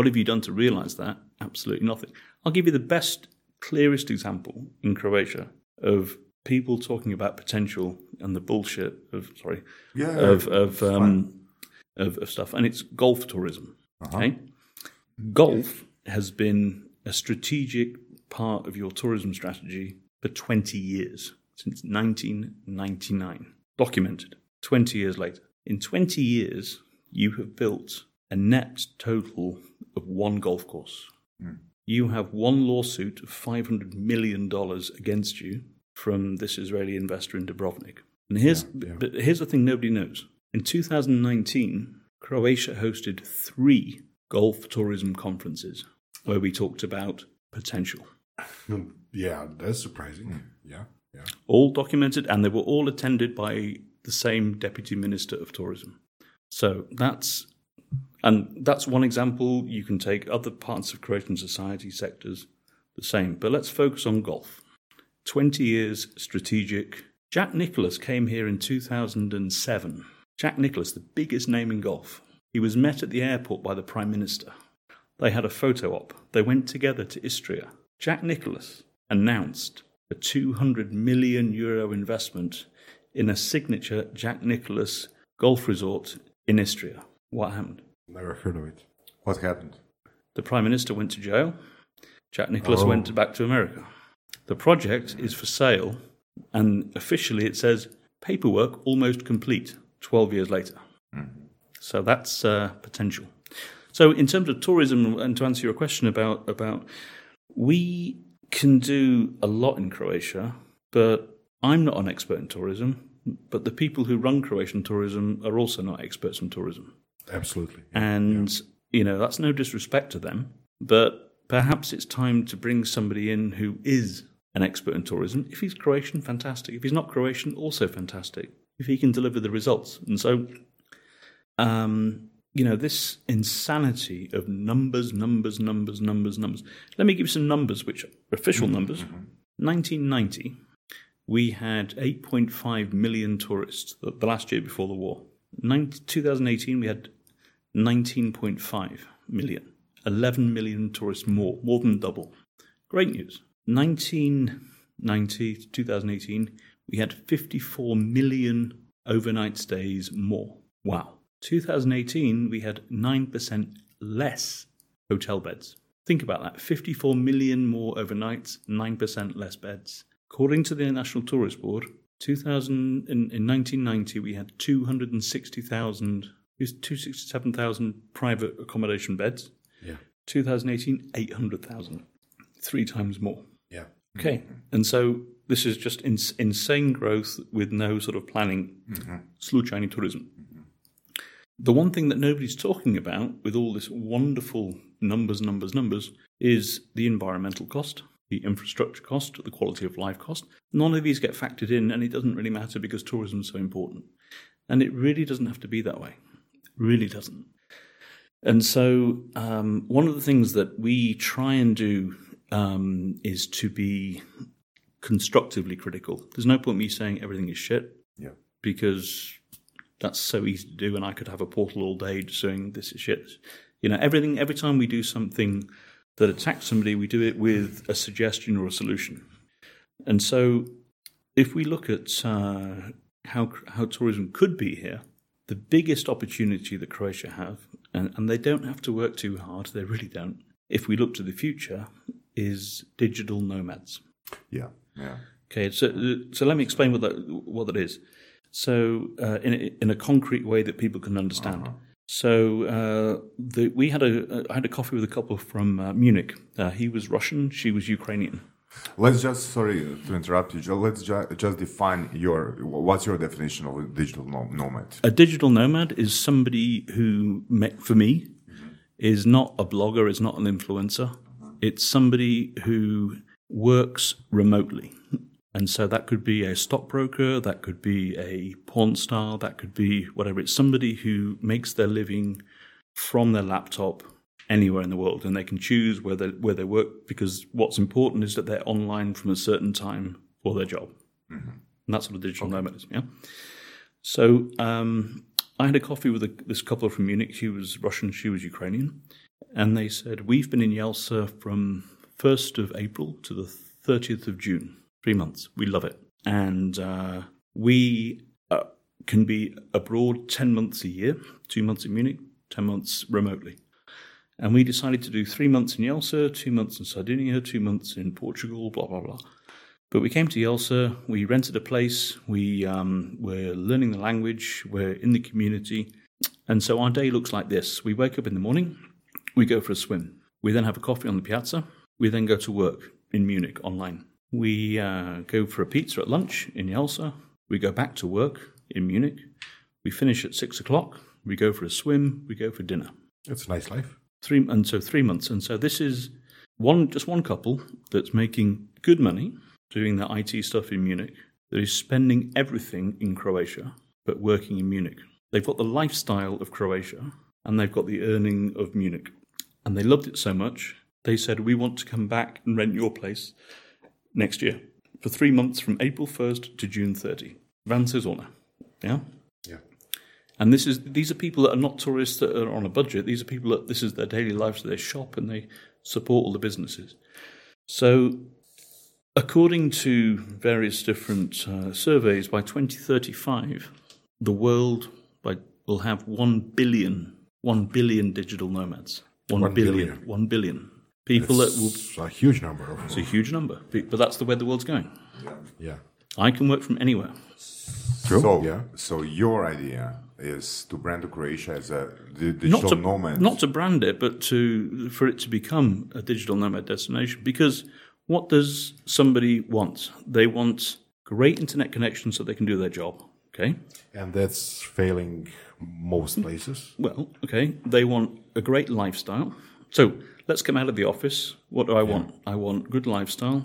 what have you done to realize that? Absolutely nothing. I'll give you the best, clearest example in Croatia of people talking about potential and the bullshit of sorry Yeah, of of, um, of of stuff, and it's golf tourism. Uh-huh. Okay, golf has been a strategic part of your tourism strategy for twenty years since 1999, documented. Twenty years later, in twenty years, you have built a net total of one golf course. Hmm. You have one lawsuit of $500 million against you from this Israeli investor in Dubrovnik. And here's, But here's the thing nobody knows. In 2019, Croatia hosted three golf tourism conferences where we talked about potential. Yeah, that's surprising. Yeah, yeah. All documented, and they were all attended by the same deputy minister of tourism. So that's and that's one example. You can take other parts of Croatian society sectors the same, but let's focus on golf. 20 years strategic. Jack Nicklaus came here in 2007. Jack Nicklaus, the biggest name in golf. He was met at the airport by the Prime Minister. They had a photo op. They went together to Istria. Jack Nicklaus announced a 200 million euro investment in a signature Jack Nicklaus golf resort in Istria. What happened? Never heard of it. What happened? The Prime Minister went to jail. Jack Nicklaus went back to America. The project is for sale, and officially it says paperwork almost complete 12 years later. So that's uh, potential. So, in terms of tourism, and to answer your question about, about we can do a lot in Croatia, but I'm not an expert in tourism. But the people who run Croatian tourism are also not experts in tourism. Absolutely. And, you know, that's no disrespect to them, but perhaps it's time to bring somebody in who is an expert in tourism. If he's Croatian, fantastic. If he's not Croatian, also fantastic. If he can deliver the results. And so, um, you know, this insanity of numbers, numbers, numbers, numbers, numbers. Let me give you some numbers, which are official numbers. 1990, we had 8.5 million tourists, the, the last year before the war. 19, 2018, we had 19.5 million. 11 million tourists more, more than double. Great news. 1990 to 2018, we had 54 million overnight stays more. Wow. 2018, we had 9% less hotel beds. Think about that 54 million more overnights, 9% less beds. According to the National Tourist Board, 2000, in, in 1990, we had 260,000, 267,000 private accommodation beds. Yeah. 2018, 800,000, three times more. Yeah. Okay. And so this is just ins- insane growth with no sort of planning. Mm-hmm. Slučajni tourism. Mm-hmm. The one thing that nobody's talking about with all this wonderful numbers, numbers, numbers is the environmental cost, the infrastructure cost, the quality of life cost. None of these get factored in, and it doesn't really matter because tourism is so important. And it really doesn't have to be that way. Really doesn't. And so, um, one of the things that we try and do um, is to be constructively critical. There's no point me saying everything is shit Yeah. because that's so easy to do, and I could have a portal all day just saying this is shit. You know, everything. Every time we do something that attacks somebody, we do it with a suggestion or a solution. And so, if we look at uh, how how tourism could be here, the biggest opportunity that Croatia have, and, and they don't have to work too hard, they really don't. If we look to the future, is digital nomads. Yeah. Yeah. Okay, so so let me explain what that what that is. So uh, in a, in a concrete way that people can understand. So uh, the, we had a I had a coffee with a couple from uh, Munich. Uh, he was Russian, she was Ukrainian. Let's just sorry to interrupt you. Let's ju- just define your what's your definition of a digital nomad. A digital nomad is somebody who, for me, is not a blogger, is not an influencer. It's somebody who works remotely. And so that could be a stockbroker, that could be a porn star, that could be whatever. It's somebody who makes their living from their laptop anywhere in the world, and they can choose where they where they work because what's important is that they're online from a certain time for their job, and that's what a digital nomad is. Yeah. So um, I had a coffee with a, this couple from Munich. She was Russian, she was Ukrainian, and they said we've been in Jelsa from first of April to the thirtieth of June, three months. We love it, and uh, we uh, can be abroad ten months a year, two months in Munich, ten months remotely. And we decided to do three months in Jelsa, two months in Sardinia, two months in Portugal, blah blah blah. But we came to Jelsa, we rented a place, we um, were learning the language, we're in the community. And so our day looks like this. We wake up in the morning, we go for a swim. We then have a coffee on the piazza. We then go to work in Munich online. We uh, go for a pizza at lunch in Jelsa. We go back to work in Munich. We finish at six o'clock. We go for a swim. We go for dinner It's a nice life. Three and so three months. And so this is one just one couple that's making good money doing the IT stuff in Munich that is spending everything in Croatia but working in Munich. They've got the lifestyle of Croatia and they've got the earning of Munich. And they loved it so much they said we want to come back and rent your place next year. For 3 months from April 1st to June 30 Van Sezona Yeah. And this is these are people that are not tourists that are on a budget. These are people that this is their daily lives. so they shop and they support all the businesses. So, according to various different uh, surveys, by 2035, the world by, will have 1 billion, 1 billion digital nomads. One One billion, billion. 1 billion. People that will. It's a huge number. It's a huge number, but that's the way the world's going. yeah. I can work from anywhere. True. So, Yeah. so your idea is to brand Croatia as a di- digital not to, nomad. not to brand it, but to for it to become a digital nomad destination. Because what does somebody want? They want great internet connection so they can do their job. Okay. And that's failing most places. Well, okay. They want a great lifestyle. So let's come out of the office. What do I want? I want good lifestyle.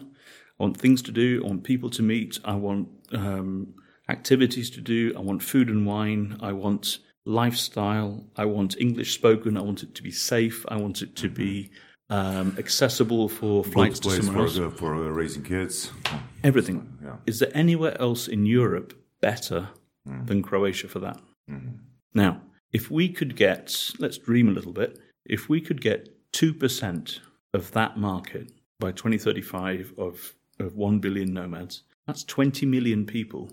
I want things to do. I want people to meet. I want um, activities to do. I want food and wine. I want lifestyle. I want English spoken. I want it to be safe. I want it to be um, accessible for Good flights to somewhere for, else. for uh, raising kids. Everything. Yeah. Is there anywhere else in Europe better than Croatia for that? Now, if we could get, let's dream a little bit, if we could get 2% of that market by 2035 of, of 1 billion nomads, that's 20 million people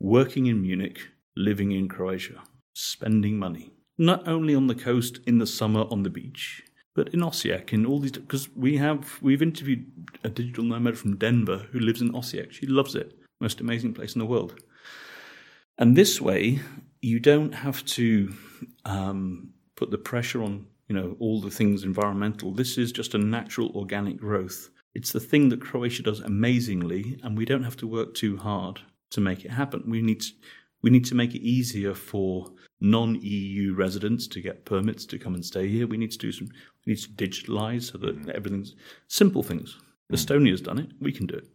working in Munich, living in Croatia, spending money. Not only on the coast in the summer on the beach, but in Osijek, in all these, because we have, we've interviewed a digital nomad from Denver who lives in Osijek. She loves it. Most amazing place in the world. And this way, you don't have to um, put the pressure on, you know, all the things environmental. This is just a natural organic growth. It's the thing that Croatia does amazingly, and we don't have to work too hard to make it happen. We need to, we need to make it easier for non-EU residents to get permits to come and stay here. We need to do some. We need to digitalize so that mm. everything's simple things. Mm. Estonia's done it. We can do it.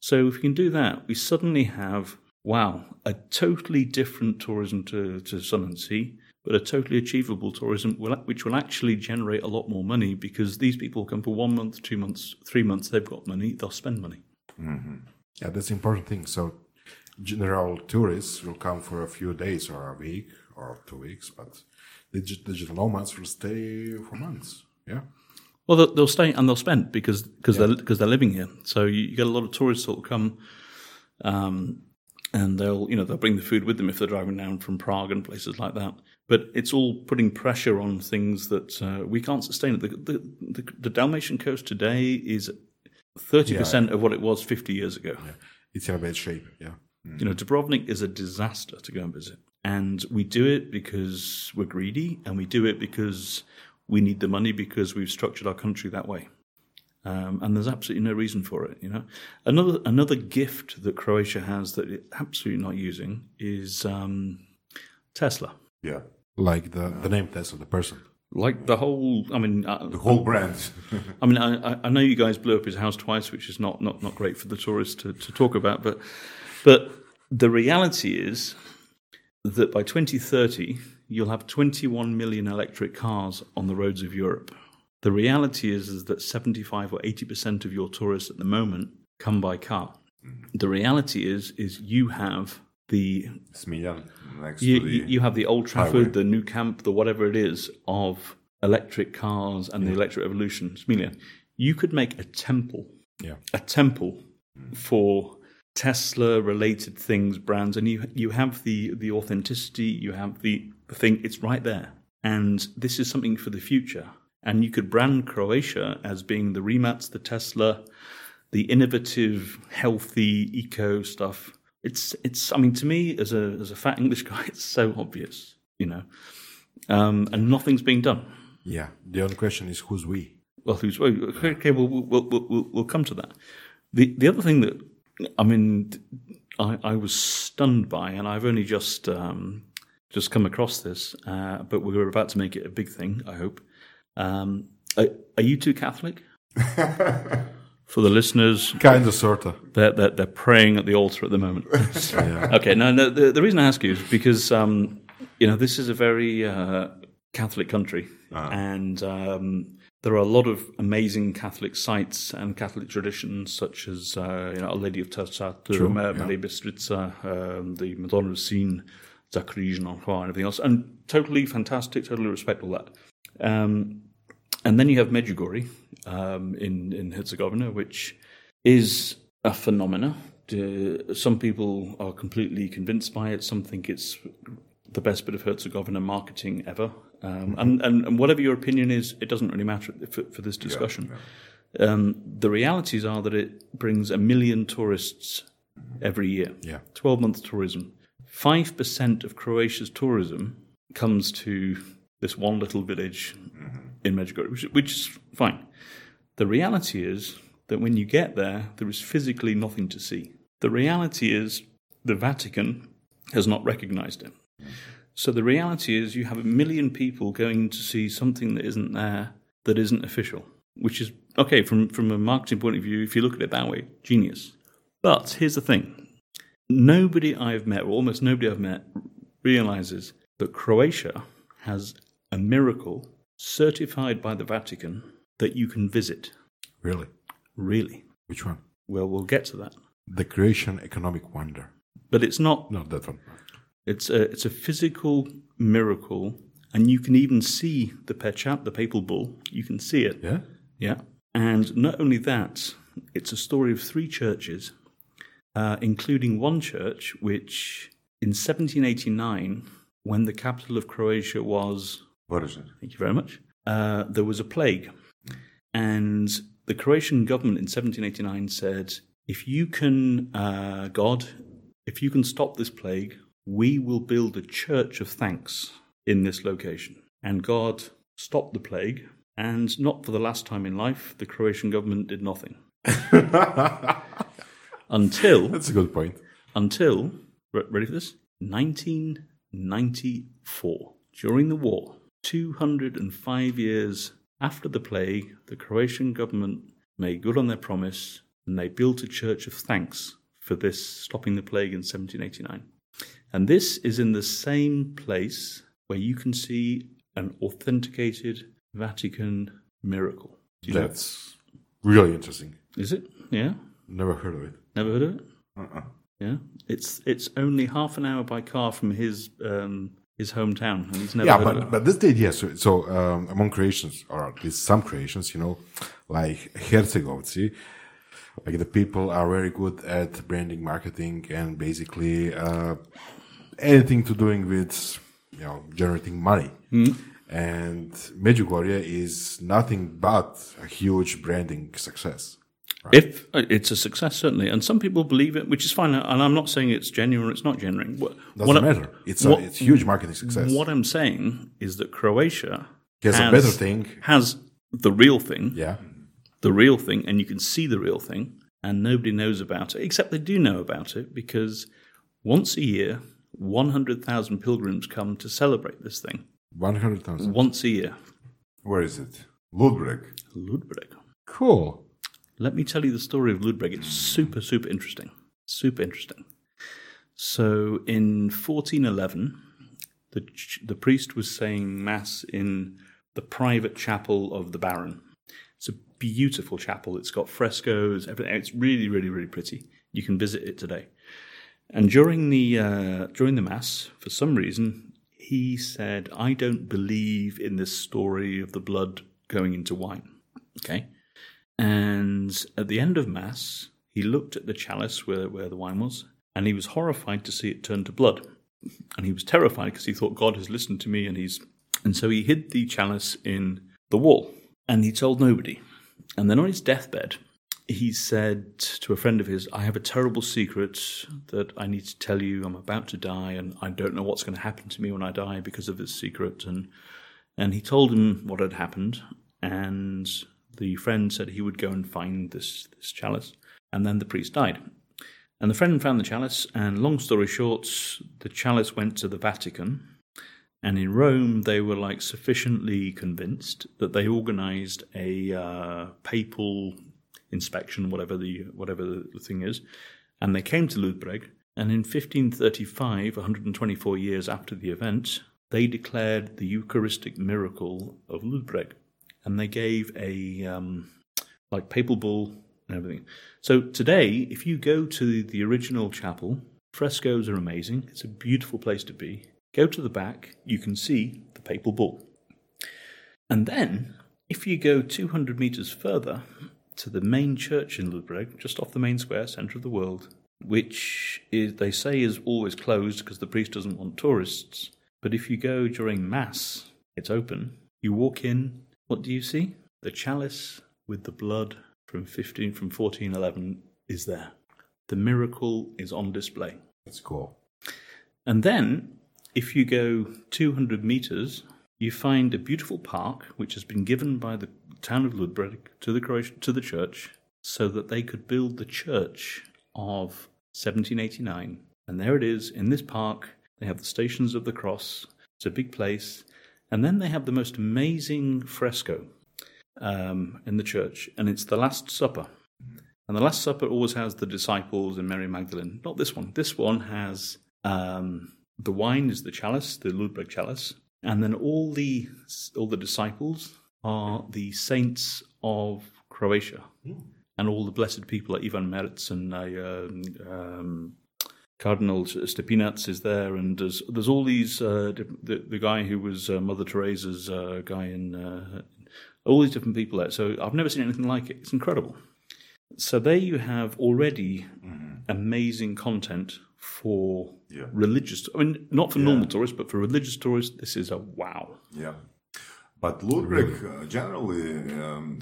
So if we can do that, we suddenly have wow a totally different tourism to, to Sun and Sea, but a totally achievable tourism will, which will actually generate a lot more money because these people come for one month, two months, three months. They've got money. They'll spend money. Mm-hmm. Yeah, that's the important thing. So, general tourists will come for a few days or a week or two weeks, but digi- digital nomads will stay for months. Yeah. Well, they'll, they'll stay and they'll spend because because they're because they're living here. So you, get a lot of tourists that will come, um, and they'll you know they'll bring the food with them if they're driving down from Prague and places like that. But it's all putting pressure on things that uh, we can't sustain. The, the, the, the Dalmatian coast today is thirty percent of what it was fifty years ago. Yeah. It's in a bad shape. Yeah. You know, Dubrovnik is a disaster to go and visit. And we do it because we're greedy, and we do it because we need the money because we've structured our country that way. Um, and there's absolutely no reason for it. You know, another another gift that Croatia has that it's absolutely not using is um, Tesla. Yeah. Like the, the name Tesla, the person. Like the whole, I mean, uh, The whole brand. I mean, I, I- I know you guys blew up his house twice, which is not, not, not great for the tourists to, to talk about, but but the reality is that by 2030 you'll have 21 million electric cars on the roads of Europe. The reality is is that 75 or 80 percent of your tourists at the moment come by car. The reality is is you have the Smiljan you, the. you have the Old Trafford, highway. the Nou Camp, the whatever it is of electric cars and the electric revolution. Smiljan, you could make a temple, Yeah. a temple mm. for Tesla related things, brands, and you you have the the authenticity, you have the, the thing. It's right there, and this is something for the future. And you could brand Croatia as being the Rimac, the Tesla, the innovative, healthy, eco stuff. It's it's. I mean, to me, as a as a fat English guy, it's so obvious, you know. Um, and nothing's being done. Yeah. The only question is who's we? Well, who's okay? okay, Well, we'll, we'll we'll we'll come to that. The the other thing that I mean, I, I was stunned by, and I've only just um, just come across this, uh, but we're about to make it a big thing. I hope. Um, are, are you too Catholic? For the listeners, Kind of, sort of. they're, they're, they're praying at the altar at the moment. Okay, no, no. The, the reason I ask you is because um, you know this is a very uh, Catholic country, and um, there are a lot of amazing Catholic sites and Catholic traditions, such as uh, you know, Our Lady of Tersatur, Mary Marija Bistrica, um, the Madonna of Sinj, Zakrižna and everything else, and totally fantastic. Totally respect all that. Um, and then you have Medjugorje um, in in Herzegovina, which is a phenomena. Uh, some people are completely convinced by it. Some think it's the best bit of Herzegovina marketing ever. Um, and, and, and whatever your opinion is, it doesn't really matter for, for this discussion. Um, the realities are that it brings a million tourists every year. Yeah. 12 month tourism. 5% of Croatia's tourism comes to this one little village in Medjugorje, which, which is fine. The reality is that when you get there, there is physically nothing to see. The reality is the Vatican has not recognized it. So the reality is you have a million people going to see something that isn't there, that isn't official, which is okay from, from a marketing point of view, if you look at it that way, genius. But here's the thing nobody I've met, or almost nobody I've met, realizes that Croatia has a miracle certified by the Vatican that you can visit. Really? Really? Which one? Well, we'll get to that. The Croatian economic wonder. But it's not Not that one. It's a it's a physical miracle, and you can even see the pechat, the papal bull. You can see it. Yeah? Yeah. And not only that, it's a story of three churches, uh, including one church which, in 1789, when the capital of Croatia was, What is it? thank you very much, uh, there was a plague, and the Croatian government in 1789 said, if you can, uh, God, if you can stop this plague, we will build a church of thanks in this location. And God stopped the plague, and not for the last time in life, the Croatian government did nothing. until, That's a good point. until, re- ready for this? 1994. During the war, 205 years after the plague, the Croatian government made good on their promise and they built a church of thanks for this stopping the plague in 1789. And this is in the same place where you can see an authenticated Vatican miracle. You know- That's really interesting. Is it? Yeah. Never heard of it. Never heard of it? Uh-uh. Yeah. It's it's only half an hour by car from his um, his hometown, and he's never yeah, heard of but but this did yes. So, so um, among Croatians, or at least some Croatians, you know, like Herzegovci, like the people are very good at branding, marketing, and basically uh, anything to doing with you know generating money. And Medjugorje is nothing but a huge branding success. If uh, it's a success, certainly, and some people believe it, which is fine. And I'm not saying it's genuine or it's not genuine. What, Doesn't what matter. It's what- a it's huge marketing success. What I'm saying is that Croatia Has a better thing. has the real thing, Yeah. The real thing, and you can see the real thing, and nobody knows about it, except they do know about it because once a year, 100,000 pilgrims come to celebrate this thing. One hundred thousand. Once a year. Where is it? Ludbreg. Ludbreg. Cool. Let me tell you the story of Ludbreg. It's super, super interesting. Super interesting. So in 1411, the, the priest was saying Mass in the private chapel of the Baron. It's a beautiful chapel. It's got frescoes, everything. It's really, really, really pretty. You can visit it today. And during the uh, during the mass, for some reason, he said, "I don't believe in this story of the blood going into wine." Okay, and at the end of mass, he looked at the chalice where where the wine was, and he was horrified to see it turn to blood, and he was terrified because he thought God has listened to me, and he's and so he hid the chalice in the wall, and he told nobody. And then on his deathbed, he said to a friend of his, I have a terrible secret that I need to tell you. I'm about to die, and I don't know what's going to happen to me when I die because of this secret. And, and he told him what had happened, and the friend said he would go and find this, this chalice. And then the priest died. And the friend found the chalice, and long story short, the chalice went to the Vatican. And in Rome, they were like sufficiently convinced that they organized a uh, papal inspection, whatever the whatever the thing is, and they came to Ludbreg. And in 1535, 124 years after the event, they declared the Eucharistic miracle of Ludbreg, and they gave a um, like papal bull and everything. So today, if you go to the original chapel, frescoes are amazing. It's a beautiful place to be. Go to the back, you can see the papal bull. And then, if you go 200 meters further to the main church in Ludbreg, just off the main square, centre of the world, which is, they say is always closed because the priest doesn't want tourists. But if you go during Mass, it's open. You walk in, what do you see? The chalice with the blood from 15 from 1411 is there. The miracle is on display. That's cool. And then, if you go 200 meters, you find a beautiful park which has been given by the town of Ludbreg to the Croatian, to the church so that they could build the church of 1789. And there it is in this park. They have the Stations of the Cross. It's a big place. And then they have the most amazing fresco um, in the church, and it's the Last Supper. And the Last Supper always has the disciples and Mary Magdalene. Not this one. This one has um, the wine is the chalice, the Ludbreg chalice, and then all the all the disciples are the saints of Croatia, and all the blessed people like Ivan Merz and uh, um, um, Cardinal Stepinac is there, and there's there's all these uh, the, the guy who was uh, Mother Teresa's uh, guy in uh, all these different people there. So I've never seen anything like it. It's incredible. So there you have already amazing content for Yeah. religious. I mean, not for normal tourists, but for religious tourists, this is a wow. Yeah. But Ludbreg, uh, generally, um,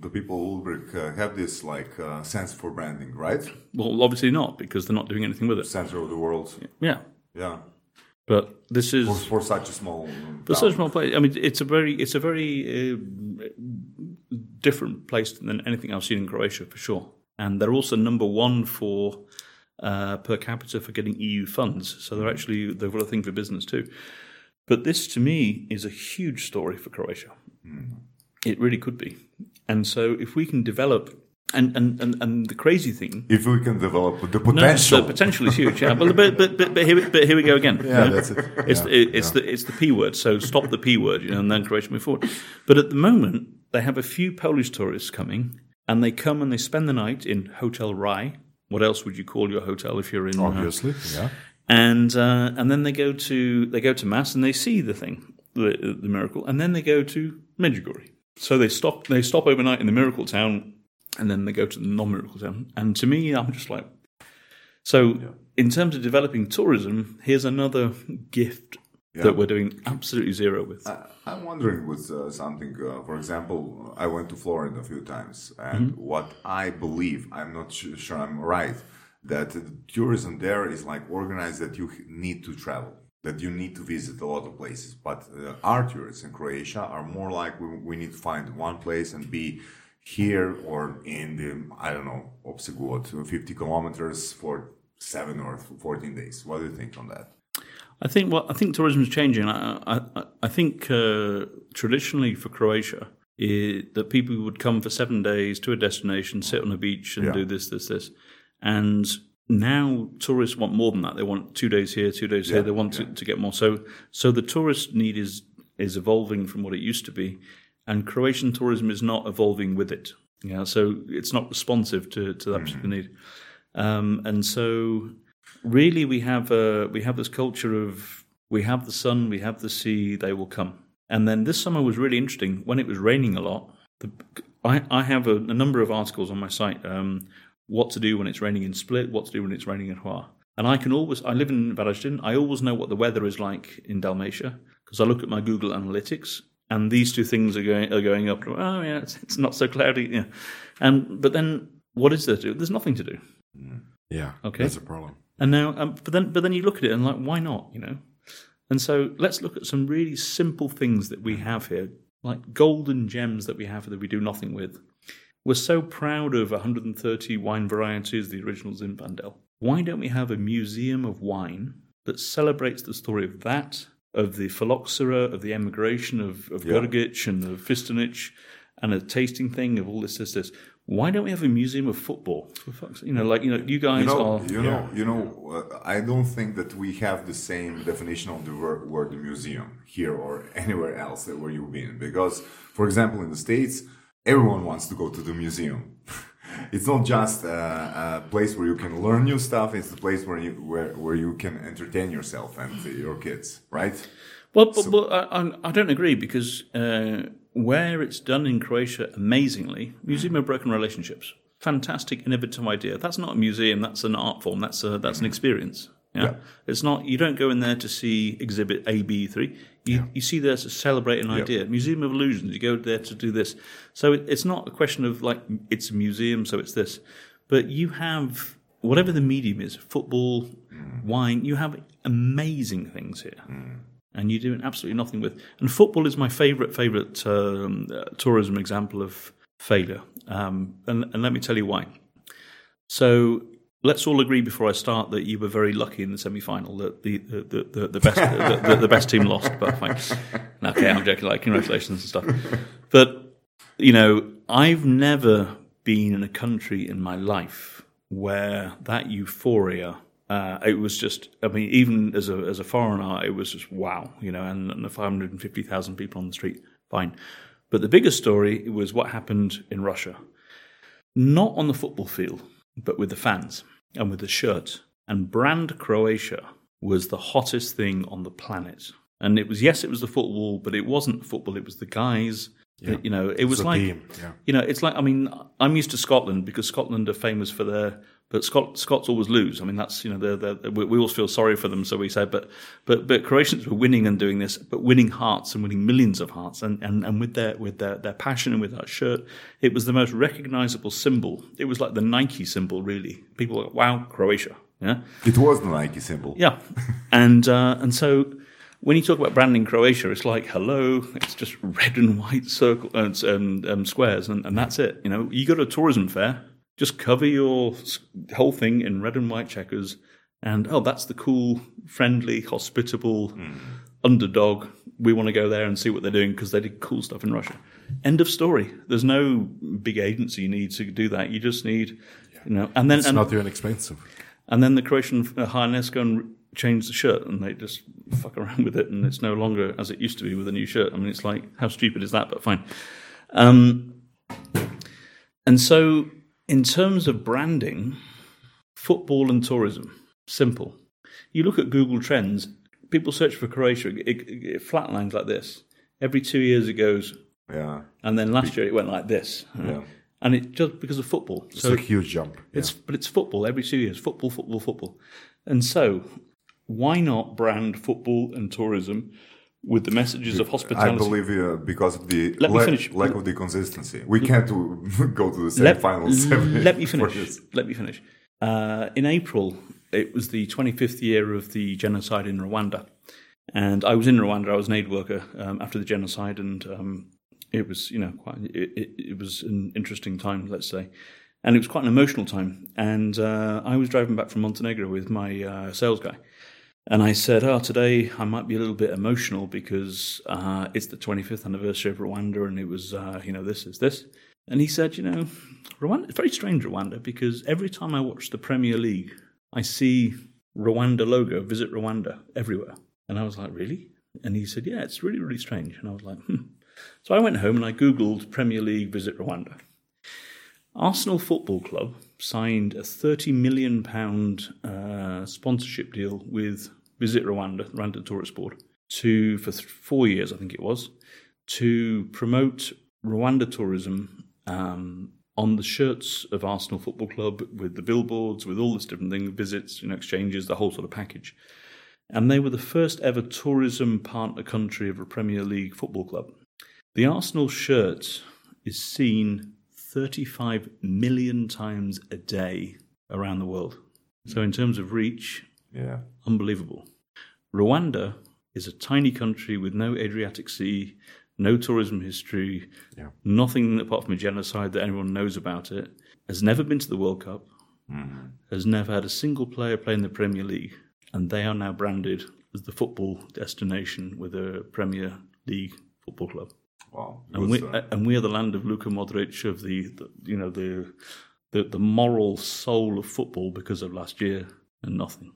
the people of Ludbreg uh, have this like uh, sense for branding, right? Well, obviously not because they're not doing anything with it. Center of the world. Yeah, Yeah. but this is For, for such a small. um, But such a small place. I mean, it's a very, it's a very uh, different place than anything I've seen in Croatia for sure. And they're also number one for uh, per capita for getting EU funds. So they're actually they've got a thing for business too. But this, to me, is a huge story for Croatia. It really could be. And so, if we can develop, and and and, and the crazy thing If we can develop the no, potential. the potential is huge. Yeah, but but but but, but, here, we- but here we go again. Yeah, that's it. It's Yeah, it's the it's the p word. So stop the p word, you know, and then Croatia move forward. But at the moment, they have a few Polish tourists coming, and they come and they spend the night in Hotel Raj. What else would you call your hotel if you're in? uh, Obviously, yeah. and uh, and then they go to they go to mass and they see the thing, the, the miracle, and then they go to Medjugorje. So they stop they stop overnight in the miracle town, and then they go to the non-miracle town. And to me, I'm just like, so in terms of developing tourism, here's another gift Yeah. that we're doing absolutely zero with. I, I'm wondering with uh, something. Uh, for example, I went to Florida a few times, and what I believe, I'm not su- sure I'm right, that the tourism there is like organized that you need to travel, that you need to visit a lot of places. But uh, our tourists in Croatia are more like we, we need to find one place and be here or in the I don't know Opsegod, 50 kilometers for seven or 14 days. What do you think on that? I think what I think tourism is changing. I, I, I think uh, traditionally for Croatia, i that people would come for seven days to a destination, sit on a beach, and Yeah. do this, this, this. And now tourists want more than that. They want two days here, two days here. They want to, to get more. So, so the tourist need is is evolving from what it used to be, and Croatian tourism is not evolving with it. Yeah, so it's not responsive to to that particular need. Um, and so really we have uh, we have this culture of we have the sun, we have the sea, they will come. And then this summer was really interesting when it was raining a lot. The, I, I have a, a number of articles on my site. Um, what to do when it's raining in Split, what to do when it's raining in Hvar. And I can always, I live in Varaždin, I always know what the weather is like in Dalmatia because I look at my Google Analytics and these two things are going are going up. Oh yeah, it's, it's not so cloudy. Yeah, and but then what is there to do? There's nothing to do. Yeah. Okay. That's a problem. And now, um, but then, but then you look at it and like, why not? You know. And so let's look at some really simple things that we have here, like golden gems that we have that we do nothing with. We're so proud of 130 wine varieties, the original Zinfandel. Why don't we have a museum of wine that celebrates the story of that, of the phylloxera, of the emigration of, of Yeah. And of Fistonich, and a tasting thing of all this, this, this. Why don't we have a museum of football? For fuck's You know, like you know, you guys you know, are. you know, you know. Uh, I don't think that we have the same definition of the word, word museum here or anywhere else that where you've been. Because, for example, in the states, everyone wants to go to the museum. it's not just a, a place where you can learn new stuff. It's the place where you where, where you can entertain yourself and your kids, right? Well, but, but I, I- I don't agree because uh, where it's done in Croatia amazingly, Museum of Broken Relationships, fantastic, innovative idea. That's not a museum. That's an art form. That's a, that's an experience. Yeah? Yeah. it's not. You don't go in there to see exhibit A, B, three. You you see there to celebrate an idea. Museum of Illusions. You go there to do this. So it, it's not a question of like it's a museum, so it's this. But you have whatever the medium is, football, mm. wine. You have amazing things here mm. And you're doing absolutely nothing with. And football is my favourite favourite um, uh, tourism example of failure. Um, and, and let me tell you why. So let's all agree before I start that you were very lucky in the semi-final that the the, the, the, best the, the best team lost. But fine. Okay, I'm joking. Like congratulations and stuff. But you know, I've never been in a country in my life where that euphoria. Uh, it was just, I mean, even as a as a foreigner, it was just wow, you know, and, and the 550,000 people on the street, fine. But the biggest story was what happened in Russia, not on the football field, but with the fans and with the shirts. And brand Croatia was the hottest thing on the planet. And it was yes, it was the football, but it wasn't football. It was the guys. You know, it was like yeah. you know, it's like I mean, I'm used to Scotland because Scotland are famous for their, but Scot, Scots always lose. I mean, that's you know, they're, they're, we, we always feel sorry for them, so we say, but but but Croatians were winning and doing this, but winning hearts and winning millions of hearts, and and, and with their with their, their passion and with that shirt, it was the most recognizable symbol. It was like the Nike symbol, really. People were like, wow, Croatia, yeah. It was the Nike symbol. Yeah, and uh, and so when you talk about branding Croatia, it's like hello, it's just red and white circle and um, um, squares, and, and that's it. You know, you go to a tourism fair, just cover your whole thing in red and white checkers, and oh, that's the cool, friendly, hospitable underdog. We want to go there and see what they're doing because they did cool stuff in Russia. End of story. There's no big agency you need to do that. You just need, you know, and then It's and, not even expensive. and then the Croatian uh, Highness go and change the shirt and they just fuck around with it and it's no longer as it used to be with a new shirt. I mean, it's like, how stupid is that? But fine. Um, and so, in terms of branding, football and tourism, simple. You look at Google Trends, people search for Croatia, it, it, it flatlines like this. Every two years it goes, Yeah. and then last year it went like this. Yeah. And it just because of football. It's so a huge jump. it's but it's football every two years. Football, football, football. And so why not brand football and tourism with the messages of hospitality? I believe uh, because of the Let me lack, finish. lack of the consistency, we can't go to the same let, final seven. let me finish. Let me finish. Uh, in April, it was the 25th year of the genocide in Rwanda. And I was in Rwanda. I was an aid worker um, after the genocide, and um, it was, you know, quite. It, it, it was an interesting time, let's say, and it was quite an emotional time. And uh, I was driving back from Montenegro with my uh, sales guy, and I said, "Oh, today I might be a little bit emotional because uh, it's the 25th anniversary of Rwanda, and it was, uh, you know, this is this." And he said, "You know, Rwanda. It's very strange, Rwanda, because every time I watch the Premier League, I see Rwanda logo, Visit Rwanda, everywhere." And I was like, "Really?" And he said, "Yeah, it's really, really strange." And I was like, "Hmm." So I went home and I googled Premier League Visit Rwanda. Arsenal Football Club signed a 30 million pound uh, sponsorship deal with Visit Rwanda, Rwanda Tourist Board, to for th- four years, I think it was, to promote Rwanda tourism um, on the shirts of Arsenal Football Club, with the billboards, with all this different thing, visits, you know, exchanges, the whole sort of package. And they were the first ever tourism partner country of a Premier League football club. The Arsenal shirt is seen 35 million times a day around the world. So, in terms of reach, Yeah. unbelievable. Rwanda is a tiny country with no Adriatic Sea, no tourism history, Yeah. nothing apart from a genocide that anyone knows about it, has never been to the World Cup, mm. has never had a single player play in the Premier League, and they are now branded as the football destination with a Premier League football club. Wow. And we, stuff. and we are the land of Luka Modric, of the, the you know the, the the moral soul of football because of last year and nothing.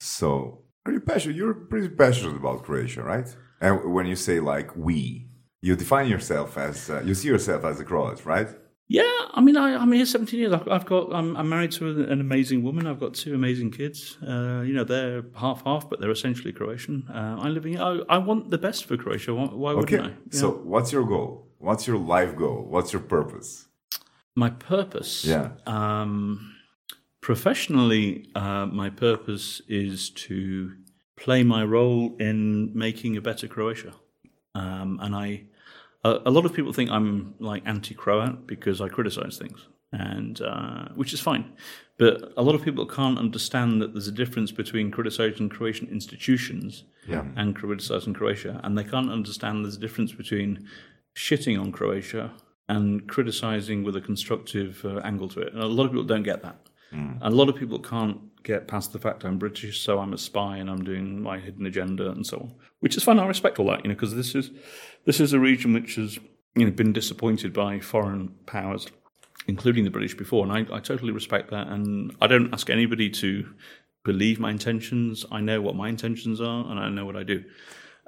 So, are you passionate? You're pretty passionate about Croatia, right? And when you say like we, you define yourself as uh, you see yourself as a Croat, right? Yeah, I mean, I, I'm here 17 years. I've, I've got, I'm, I'm married to an amazing woman. I've got two amazing kids. Uh, you know, they're half half, but they're essentially Croatian. Uh, I live in. I, I want the best for Croatia. Why, why Okay. wouldn't I? You So, what's your goal? What's your life goal? What's your purpose? my purpose. Yeah. Um, professionally, uh, my purpose is to play my role in making a better Croatia. Um, and I, a, a lot of people think I'm like anti-Croat because I criticize things, and uh, which is fine. But a lot of people can't understand that there's a difference between criticizing Croatian institutions Yeah. and criticizing Croatia, and they can't understand there's a difference between shitting on Croatia and criticizing with a constructive uh, angle to it. And a lot of people don't get that. And a lot of people can't get past the fact I'm British, so I'm a spy and I'm doing my hidden agenda and so on. Which is fine. I respect all that, you know, because this is this is a region which has you know been disappointed by foreign powers, including the British before, and I, I totally respect that. And I don't ask anybody to believe my intentions. I know what my intentions are, and I know what I do.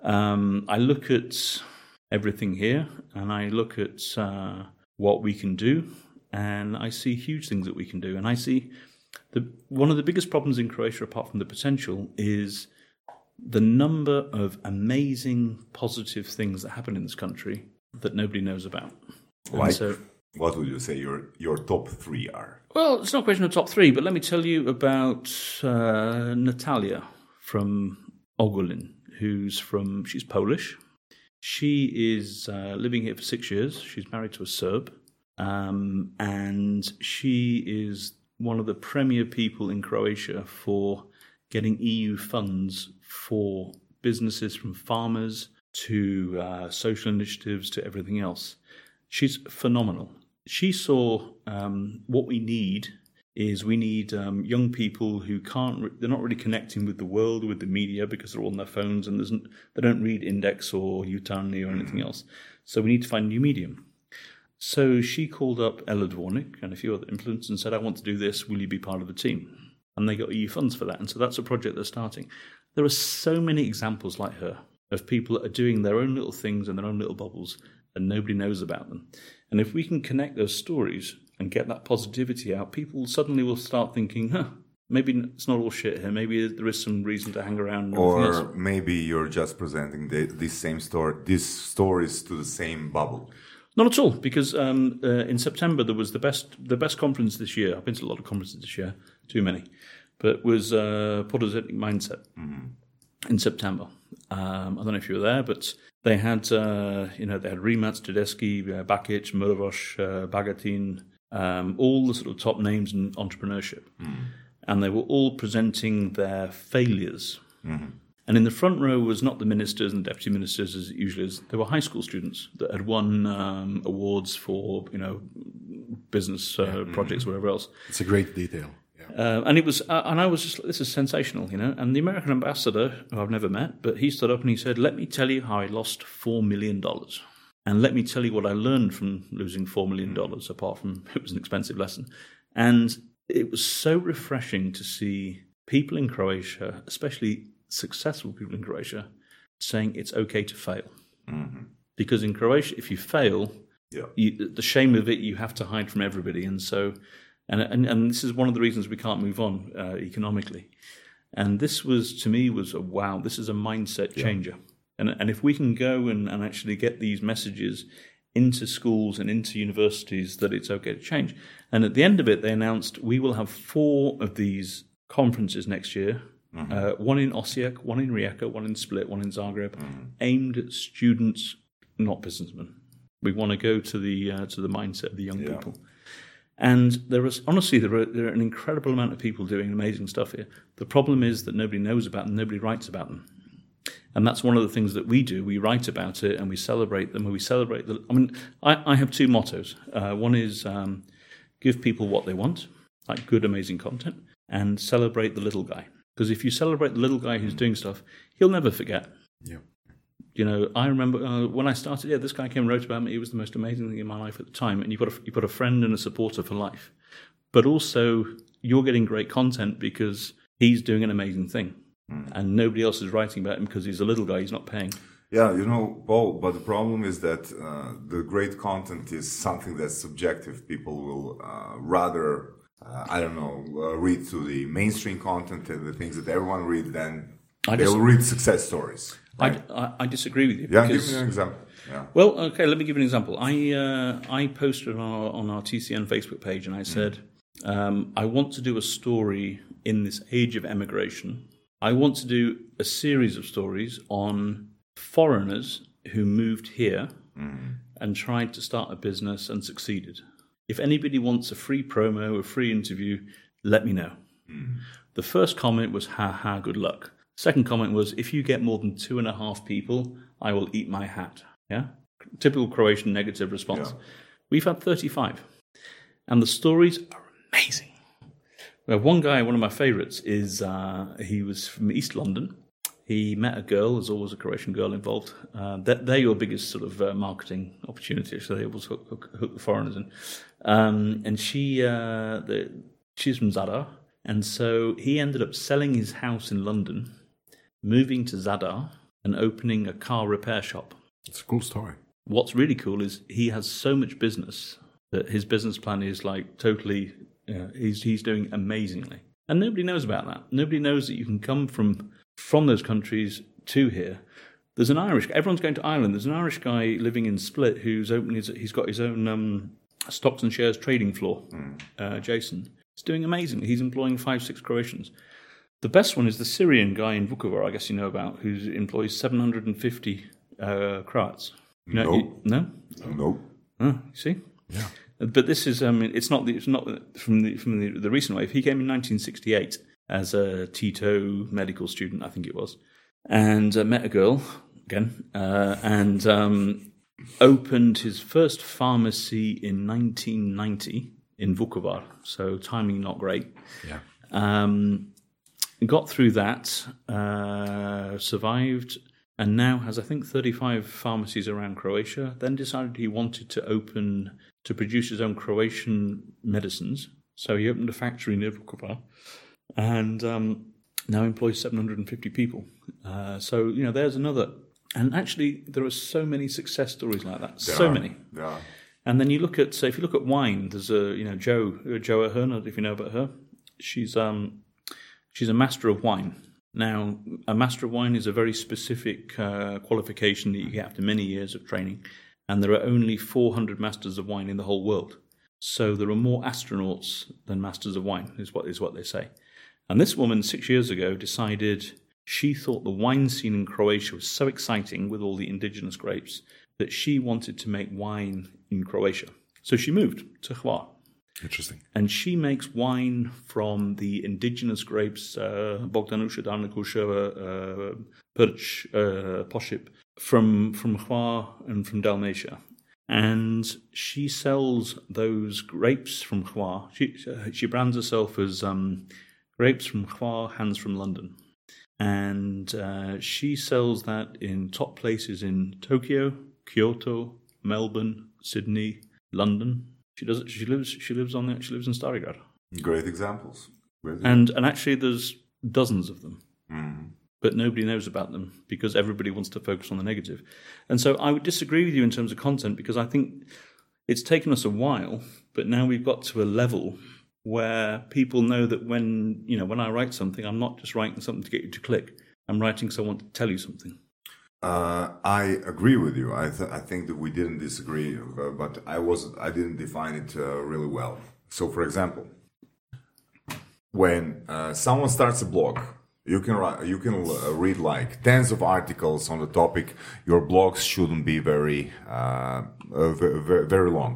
Um, I look at everything here, and I look at uh, what we can do, and I see huge things that we can do. And I see the one of the biggest problems in Croatia, apart from the potential, is the number of amazing positive things that happen in this country that nobody knows about. Like, so, what would you say your your top three are? well, it's not a question of top three, but let me tell you about uh, Natalia from Ogulin, who's from, she's Polish. She is uh, living here for six years. She's married to a Serb. Um, and she is one of the premier people in Croatia for getting EU funds for businesses from farmers to uh, social initiatives to everything else. She's phenomenal. She saw um, what we need is we need um, young people who can't re- they're not really connecting with the world with the media because they're all on their phones and they don't read index or Jutarnji or anything else so we need to find a new medium so she called up Ella Dvornik and a few other influencers and said I want to do this will you be part of the team and they got EU funds for that and so that's a project they're starting there are so many examples like her of people that are doing their own little things in their own little bubbles and nobody knows about them and if we can connect those stories and get that positivity out, people suddenly will start thinking, huh, maybe it's not all shit here. Maybe there is some reason to hang around. And everything else. Or maybe you're just presenting the, this same story, these stories to the same bubble. Not at all, because um, uh, in September there was the best the best conference this year. I've been to a lot of conferences this year, too many. but was uh, Podozhetnik Mindset in September. Um, I don't know if you were there, but they had uh, you know they had Rimac, Tedeschi, uh, Bakic, Muravosh, uh, Bagatin, um, all the sort of top names in entrepreneurship, and they were all presenting their failures. And in the front row was not the ministers and the deputy ministers as it usually is. There were high school students that had won um, awards for you know business uh, projects, whatever else. It's a great detail. Yeah. Uh, and it was, uh, and I was just, this is sensational, you know. And the American ambassador, who I've never met, but he stood up and he said, "Let me tell you how I lost four million dollars, and let me tell you what I learned from losing four million dollars. Apart from it was an expensive lesson, and it was so refreshing to see people in Croatia, especially successful people in Croatia, saying it's okay to fail, because in Croatia, if you fail, Yeah. you, the shame of it you have to hide from everybody, and so, and and, and this is one of the reasons we can't move on uh, economically. And this was to me was a wow. This is a mindset changer, and and if we can go and, and actually get these messages into schools and into universities that it's okay to change. And at the end of it, they announced we will have four of these conferences next year. Uh, one in Osijek, one in Rijeka, one in Split, one in Zagreb, aimed at students, not businessmen. We want to go to the uh, to the mindset of the young Yeah. people. And there is honestly there are, there are an incredible amount of people doing amazing stuff here. The problem is that nobody knows about them, nobody writes about them. And that's one of the things that we do. We write about it and we celebrate them. And we celebrate the. I mean, I, I have two mottos. Uh, one is um, give people what they want, like good, amazing content, and celebrate the little guy. Because if you celebrate the little guy who's doing stuff, he'll never forget. Yeah. You know, I remember uh, when I started. Yeah, this guy came and wrote about me. He was the most amazing thing in my life at the time. And you've got a, you've got a friend and a supporter for life. But also, you're getting great content because he's doing an amazing thing, and nobody else is writing about him because he's a little guy. He's not paying. Yeah, you know, Paul, but the problem is that uh, the great content is something that's subjective. People will uh, rather, I don't know, uh, read to the mainstream content and the things that everyone reads then I they'll read success stories. I, I, I disagree with you. Yeah, because- give me an example. Yeah. Well, okay, let me give you an example. I uh, I posted on our, on our TCN Facebook page and I said, um, I want to do a story in this age of emigration. I want to do a series of stories on foreigners who moved here and tried to start a business and succeeded. If anybody wants a free promo, a free interview, let me know. The first comment was, ha ha, good luck. Second comment was, if you get more than two and a half people, I will eat my hat. Yeah? Typical Croatian negative response. Yeah. We've had 35. And the stories are amazing. One guy, one of my favorites, is uh, he was from East London. He met a girl, there's always a Croatian girl involved. Uh, they're, they're your biggest sort of uh, marketing opportunity, so they always hook, hook, hook the foreigners in. Um, and she, uh, the, she's from Zadar. And so he ended up selling his house in London, moving to Zadar, and opening a car repair shop. It's a cool story. What's really cool is he has so much business that his business plan is like totally, uh, he's, he's doing amazingly. And nobody knows about that. Nobody knows that you can come from, from those countries to here. There's an Irish, everyone's going to Ireland. There's an Irish guy living in Split who's opening his, he's got his own um, stocks and shares trading floor, uh, Jason. He's doing amazingly. He's employing five, six Croatians. The best one is the Syrian guy in Vukovar, I guess you know about, who employs 750 uh, Croats. You know- Nope. you- no? No. Oh, you see? Yeah. But this is, I mean, it's not, the, it's not from the, from the, the recent wave. He came in 1968 as a Tito medical student, I think it was, and uh, met a girl, again, uh, and um, opened his first pharmacy in 1990 in Vukovar. So timing not great. Yeah. Um, got through that, uh, survived, and now has, I think, 35 pharmacies around Croatia. Then decided he wanted to open, to produce his own Croatian medicines. So he opened a factory near Vukovar and um, now employs 750 people. Uh, so, you know, there's another. And actually, there are so many success stories like that. so Yeah. many. Yeah. And then you look at, so if you look at wine, there's a you know Joe uh, Jo Ahearne, if you know about her. She's um she's a master of wine. Now, a master of wine is a very specific uh, qualification that you get after many years of training, and there are only 400 masters of wine in the whole world. So there are more astronauts than masters of wine, is what is what they say. And this woman six years ago decided she thought the wine scene in Croatia was so exciting with all the indigenous grapes that she wanted to make wine in Croatia. So she moved to Hvar Interesting. and she makes wine from the indigenous grapes uh, Bogdanjuša, Darnekuša, uh, Perch, uh, Pošip from from Hvar and from Dalmatia. And she sells those grapes from Hvar. She, uh, she brands herself as um, grapes from Hvar, hands from London. And uh, she sells that in top places in Tokyo, Kyoto, Melbourne, Sydney, London. She does. She lives. She lives on. The, she lives in Stari Grad. Great examples. Great And and actually, there's dozens of them, Mhm. but nobody knows about them because everybody wants to focus on the negative. And so, I would disagree with you in terms of content because I think it's taken us a while, but now we've got to a level where people know that when you know when I write something, I'm not just writing something to get you to click. I'm writing want to tell you something. Uh, I agree with you. I, th- I think that we didn't disagree, uh, but I was I didn't define it uh, really well. So, for example, when uh, someone starts a blog, you can write, you can uh, read like tens of articles on the topic. Your blogs shouldn't be very very, very long,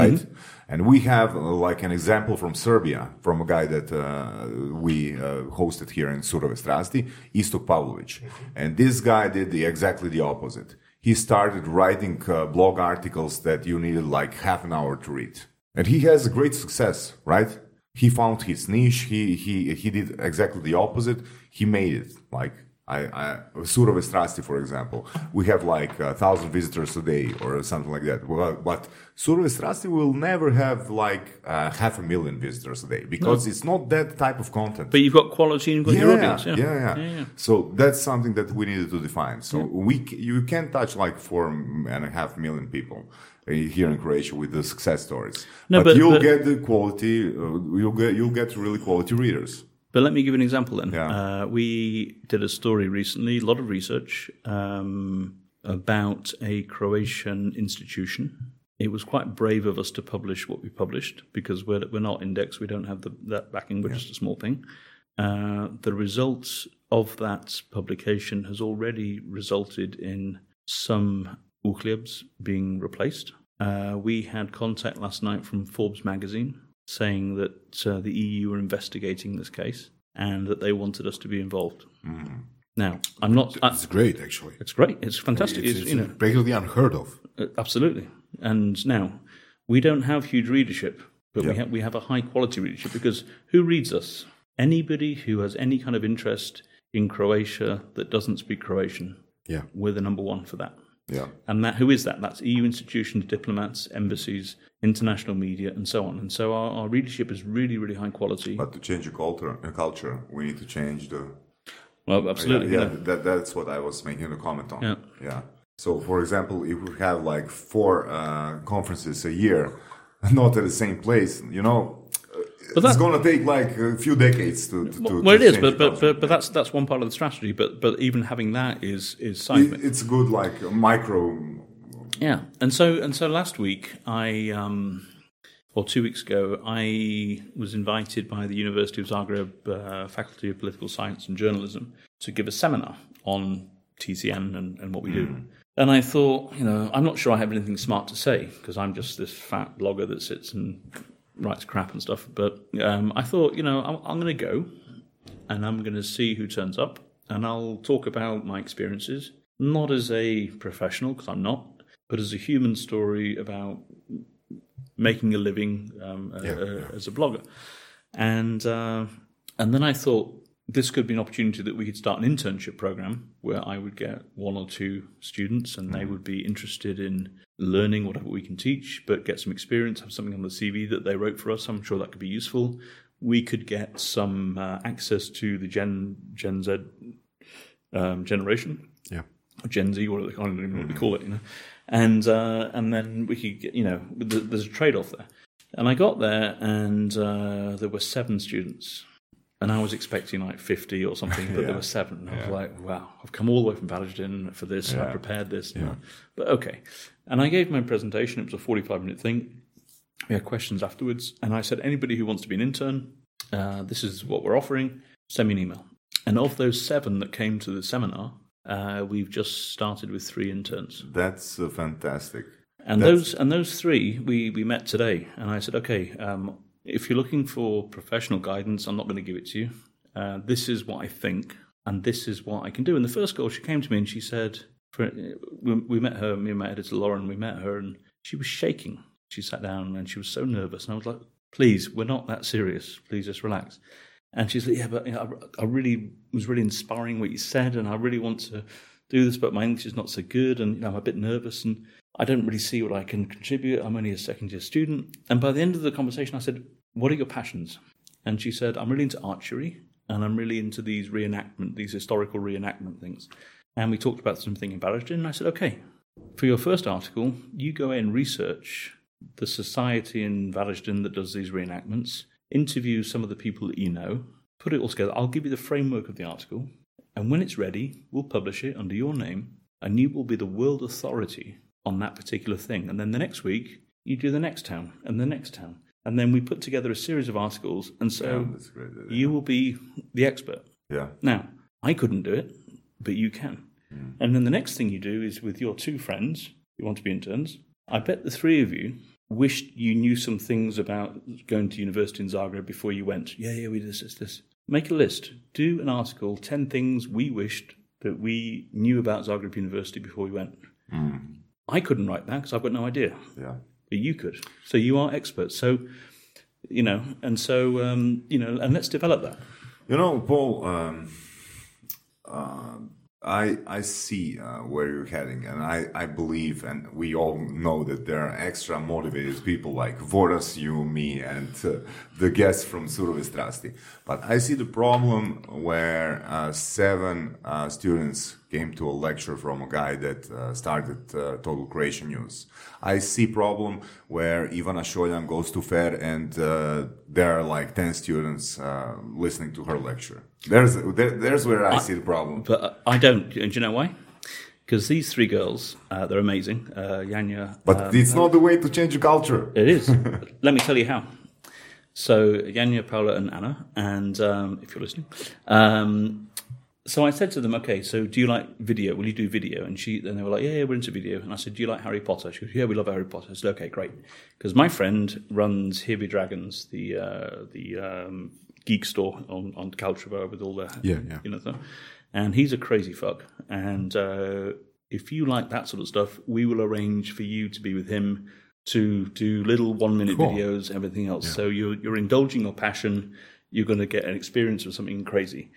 right? And we have uh, like an example from Serbia, from a guy that uh, we uh, hosted here in Surove Strasti, Istok Pavlovic. And this guy did the, exactly the opposite. He started writing uh, blog articles that you needed like half an hour to read. And he has a great success, right? He found his niche. He, he, he did exactly the opposite. He made it. Like, I, I, Surove Strasti, for example, we have like a thousand visitors a day or something like that. Well, but Surove Strasti will never have like uh, half a million visitors a day because it's not that type of content. But you've got quality and you've got your audience. Yeah, yeah, yeah. So that's something that we needed to define. So we c- you can touch like four and a half million people uh, here in Croatia with the success stories. No, but, but- you'll but- get the quality. Uh, you'll get you'll get really quality readers. But let me give you an example then. Yeah. Uh, we did a story recently, a lot of research um, about a Croatian institution. It was quite brave of us to publish what we published because we're, we're not indexed, we don't have the, that backing, we're just a small thing. Uh, the results of that publication has already resulted in some uhljebs being replaced. Uh, we had contact last night from Forbes magazine saying that uh, the EU were investigating this case and that they wanted us to be involved. Now, I'm not. I, It's great, actually. it's great. It's fantastic. It's, It's, it's you know, practically unheard of. uh, absolutely. And now, we don't have huge readership, but we Yeah. have we have a high quality readership because who reads us? Anybody who has any kind of interest in Croatia that doesn't speak Croatian, Yeah. we're the number one for that. Yeah. And that who is that? That's EU institutions, diplomats, embassies, international media, and so on. And so our, our readership is really, really high quality. But to change the culture, uh, culture, we need to change the well, absolutely. Yeah, you yeah, that, that's what I was making a comment on. Yeah. Yeah. So, for example, if we have like four uh, conferences a year, not at the same place, you know, But it's going to take like a few decades to. to, to well, it is, but but, but but that's that's one part of the strategy. But but even having that is is seismic. it's good, like a micro. Yeah, and so and so last week I um, or two weeks ago I was invited by the University of Zagreb uh, Faculty of Political Science and Journalism to give a seminar on TCN and, and what we do. And I thought, you know, I'm not sure I have anything smart to say because I'm just this fat blogger that sits and writes crap and stuff. But um, I thought, you know, I'm, I'm going to go and I'm going to see who turns up and I'll talk about my experiences, not as a professional because I'm not, but as a human story about making a living um, uh, uh, as a blogger. And uh, and then I thought this could be an opportunity that we could start an internship program where I would get one or two students and they would be interested in learning whatever we can teach, but get some experience, have something on the CV that they wrote for us. I'm sure that could be useful. We could get some uh, access to the Gen Gen Z um, generation Yeah. or Gen Z, what I don't even know what we call it, you know. And uh, and then we could, get, you know, th- there's a trade off there. And I got there, and uh, there were seven students, and I was expecting like fifty or something, but Yeah. there were seven. And I was like, wow, I've come all the way from Varaždin for this. I prepared this, but okay. And I gave my presentation. It was a forty-five minute thing. we had questions afterwards, and I said, anybody who wants to be an intern, uh, this is what we're offering. Send me an email. And of those seven that came to the seminar, uh, we've just started with three interns. That's uh, fantastic. And That's- those and those three we, we met today, and I said, okay, um, if you're looking for professional guidance, I'm not going to give it to you. Uh, this is what I think, and this is what I can do. And the first girl, she came to me and she said, for, we, we met her, me and my editor Lauren, we met her, and she was shaking. She sat down and she was so nervous, and I was like, please, we're not that serious. Please just relax. And she's like, yeah, but you know, I, I really was really inspiring what you said, and I really want to do this, but my English is not so good, and you know, I'm a bit nervous, and I don't really see what I can contribute. I'm only a second year student. And by the end of the conversation, I said, What are your passions? And she said, I'm really into archery, and I'm really into these reenactment, these historical reenactment things. And we talked about something in Barrington, and I said, Okay, for your first article, you go and research the society in Valleston that does these reenactments, interview some of the people that you know, put it all together. I'll give you the framework of the article, and when it's ready, we'll publish it under your name, and you will be the world authority on that particular thing. And then the next week, you do the next town and the next town. And then we put together a series of articles, and Yeah, so that's great. idea. you will be the expert. yeah. Now, I couldn't do it, but you can. Hmm. And then the next thing you do is with your two friends you want to be interns. I bet the three of you wished you knew some things about going to university in Zagreb before you went. Yeah, yeah, we did this, this, this. Make a list. Do an article, 10 things we wished that we knew about Zagreb University before we went. I couldn't write that because I've got no idea Yeah. but you could. So you are experts. So, you know, and so, um, you know, and let's develop that. You know, Paul, um, uh, I I see uh, where you're heading, and I, I believe, and we all know that there are extra motivated people like Voras, you, me, and uh, the guests from Surove Strasti. But I see the problem where uh, seven uh, students came to a lecture from a guy that uh, started uh, Total Croatian News. I see problem where Ivana Šoljan goes to fair and uh, there are like 10 students uh, listening to her lecture. There's, there, there's where I see the problem. But uh, I don't. And do you know why? Because these three girls, uh, they're amazing. Uh, Yanya. But um, it's not the way to change the culture. It is. Let me tell you how. So Yanya, Paula, and Anna, and um, if you're listening, um, so I said to them, "Okay, so do you like video? Will you do video?" And she, and they were like, "Yeah, yeah, we're into video." And I said, "Do you like Harry Potter?" She goes, "Yeah, we love Harry Potter." I said, "Okay, great," because my friend runs Here Be Dragons, the uh, the um, geek store on on Caltrava with all the Yeah, yeah. you know stuff. And he's a crazy fuck. And uh, if you like that sort of stuff, we will arrange for you to be with him to do little one minute Cool. videos, everything else. So you're you're indulging your passion. You're going to get an experience of something crazy.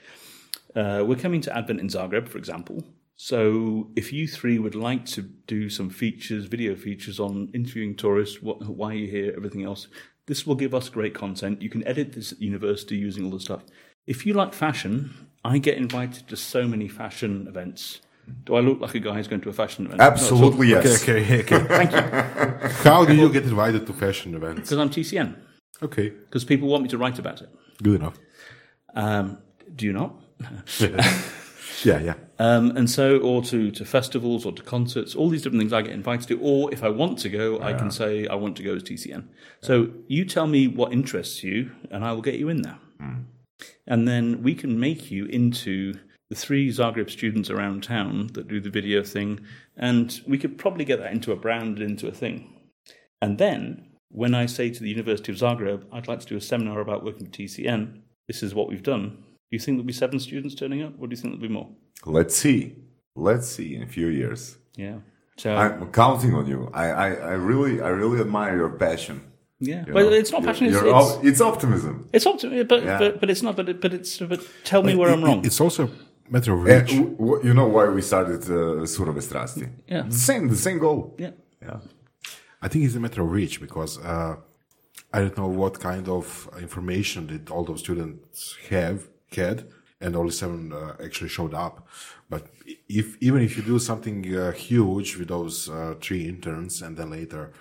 Uh, we're coming to Advent in Zagreb, for example. So if you three would like to do some features, video features on interviewing tourists, what, why you're here, everything else, this will give us great content. You can edit this at university using all the stuff. If you like fashion, I get invited to so many fashion events. Do I look like a guy who's going to a fashion event? Absolutely, yes. Okay, okay, okay. Thank you. How do you get invited to fashion events? Because I'm TCN. Okay, Because people want me to write about it. good enough. Um, do you not? Yeah, yeah. Um, and so, or to, to festivals or to concerts, all these different things I get invited to. Or if I want to go, I can say I want to go as TCN. So you tell me what interests you, and I will get you in there. And then we can make you into the three Zagreb students around town that do the video thing, and we could probably get that into a brand, into a thing. And then, when I say to the University of Zagreb, I'd like to do a seminar about working with TCN, this is what we've done. Do you think there'll be seven students turning up, or do you think there'll be more? Let's see. Let's see in a few years. Yeah. So I'm counting on you. I, I, I really, I really admire your passion. yeah, you but know. it's not passion. It's, it's, op- it's optimism. it's optim- but, Yeah. but but it's not. But it, but it's. But tell me where I'm wrong. It's also a matter of reach. you know why we started uh, Surove Strasti? Yeah. The same, the same goal. yeah. Yeah. I think it's a matter of reach because uh, I don't know what kind of information did all those students have had, and only seven uh, actually showed up. But if even if you do something uh, huge with those uh, three interns, and then later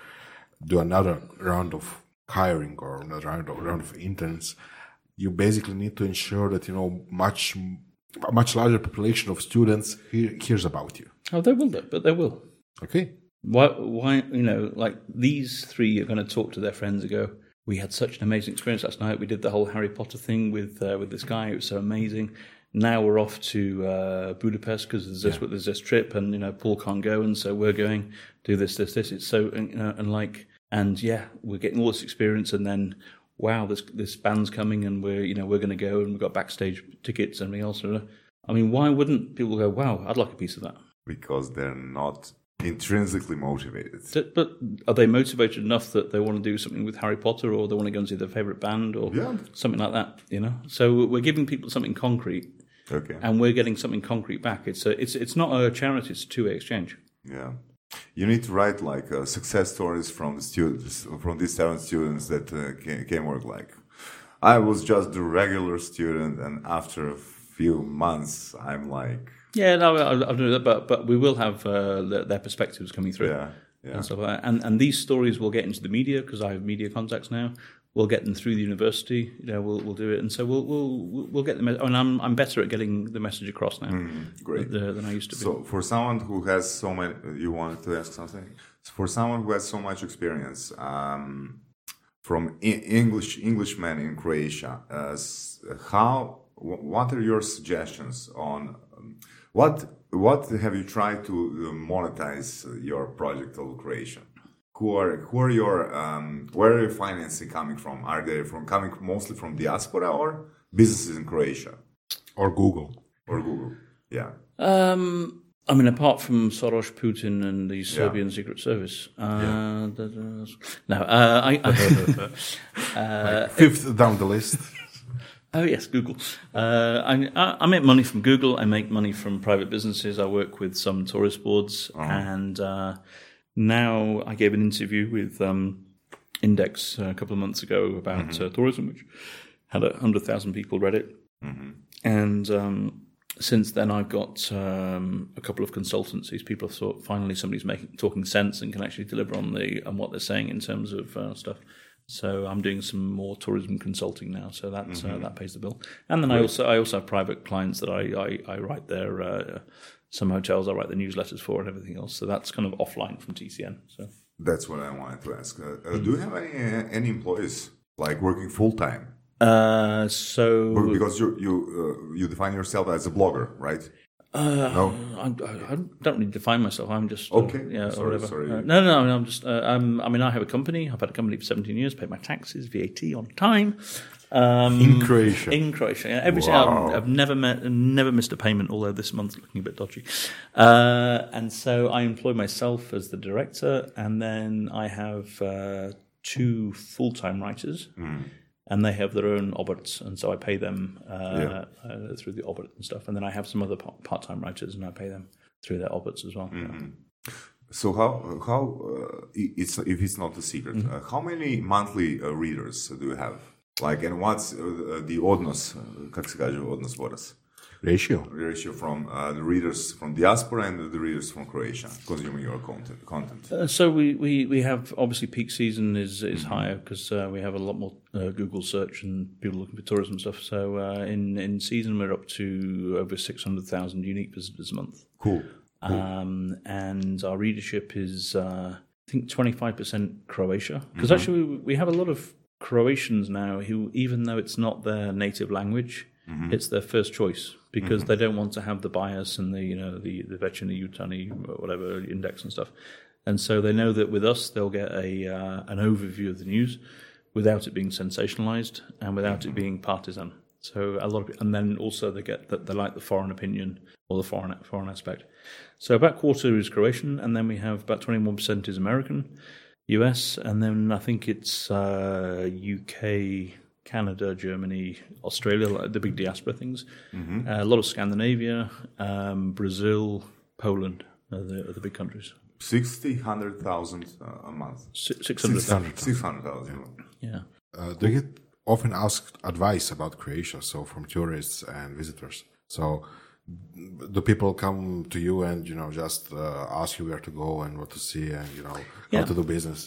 do another round of hiring or another round of, round of interns, you basically need to ensure that you know much a much larger population of students hear, hears about you. Oh, they will but they will. Okay. Why? Why? You know, like these three are going to talk to their friends and go. We had such an amazing experience last night. We did the whole Harry Potter thing with uh, with this guy. It was so amazing. Now we're off to uh, Budapest because there's this there's this trip, and you know Paul can't go, and so we're going do this this this. It's so you know, and like and yeah, we're getting all this experience, and then wow, this this band's coming, and we're you know we're going to go, and we've got backstage tickets and everything else. I mean, why wouldn't people go? Wow, I'd like a piece of that. Because they're not intrinsically motivated. But are they motivated enough that they want to do something with Harry Potter, or they want to go and see their favorite band, or Yeah. something like that? You know, so we're giving people something concrete, Okay. and we're getting something concrete back. It's a, it's it's not a charity; it's a two way exchange. Yeah. You need to write like uh, success stories from the students, from these seven students that uh, came, came work. Like, I was just the regular student, and after a few months, I'm like, Yeah, no, I, I do that, but but we will have uh, their, perspectives coming through. yeah, yeah. and stuff like that. And and these stories will get into the media because I have media contacts now. We'll get them through the university. You know, we'll we'll do it, and so we'll we'll we'll get the. Me- and I'm I'm better at getting the message across now Mm, great. than, than I used to be. So, for someone who has so many, you wanted to ask something. For someone who has so much experience um, from English Englishmen in Croatia, uh, how? wh- What are your suggestions on um, what? What have you tried to uh, monetize your project of Croatia? Who are who are your um, where are your financing coming from? Are they from coming mostly from diaspora or businesses in Croatia Or Google. or Google? Yeah. Um, I mean, apart from Soros, Putin, and the Serbian Secret Service, uh, th- th- no, uh, I. uh, Fifth down the list. Oh yes, Google. Uh, I, I make money from Google. I make money from private businesses. I work with some tourist boards, and uh, now I gave an interview with um, Index a couple of months ago about uh, tourism, which had a hundred thousand people read it, and um, since then I've got um, a couple of consultancies. People have thought finally somebody's making talking sense and can actually deliver on the on what they're saying in terms of uh, stuff. So I'm doing some more tourism consulting now. So that uh, that pays the bill. And then I also I also have private clients that I I, I write their uh, some hotels I write the newsletters for and everything else. So that's kind of offline from TCN. So That's what I wanted to ask. Uh, uh, do you have any uh, any employees like working full time? uh, so Because you you uh, you define yourself as a blogger, right? Uh, No? I, I don't really define myself. I'm just uh, Okay. yeah, or Sorry, whatever. sorry. Uh, no, no, no. I'm just. Uh, I'm, I mean, I have a company. I've had a company for 17 years. Paid my taxes, VAT on time. Um, In Croatia. In Croatia, yeah. Every Wow. I've, I've never met, never missed a payment. Although this month's looking a bit dodgy. Uh, and so I employ myself as the director, and then I have uh, two full-time writers and they have their own obbits, and so I pay them uh, yeah. uh, through the obbit and stuff. And then I have some other part time writers, and I pay them through their obbits as well. Mm-hmm. Yeah. So how how uh, it's if it's not a secret, mm-hmm. Uh, how many monthly uh, readers do you have? Like, and what's uh, the odnos, как se odnos? Ratio. Ratio from uh, the readers from diaspora and the readers from Croatia consuming your content. Content. Uh, so we, we, we have obviously peak season is is higher because uh, we have a lot more uh, Google search and people looking for tourism stuff. So uh, in in season we're up to over six hundred thousand unique visitors a month. Cool. um, and our readership is uh, I think twenty five percent Croatia because actually we, we have a lot of Croatians now who even though it's not their native language, it's their first choice because they don't want to have the bias and the you know the the Večernji Jutarnji whatever index and stuff, and so they know that with us they'll get a uh, an overview of the news without it being sensationalized and without it being partisan. So a lot of, and then also they get that they like the foreign opinion or the foreign foreign aspect. So about quarter is Croatian, and then we have about twenty one percent is American, US, and then I think it's uh, UK, Canada, Germany, Australia, like the big diaspora things. Uh, a lot of Scandinavia, um, Brazil, Poland are the, are the big countries. 60, 100,000 uh, a month. Six hundred. 600,000. Yeah. Uh, do you get often asked advice about Croatia? So from tourists and visitors. So do people come to you and you know just uh, ask you where to go and what to see and you know Yeah. how to do business?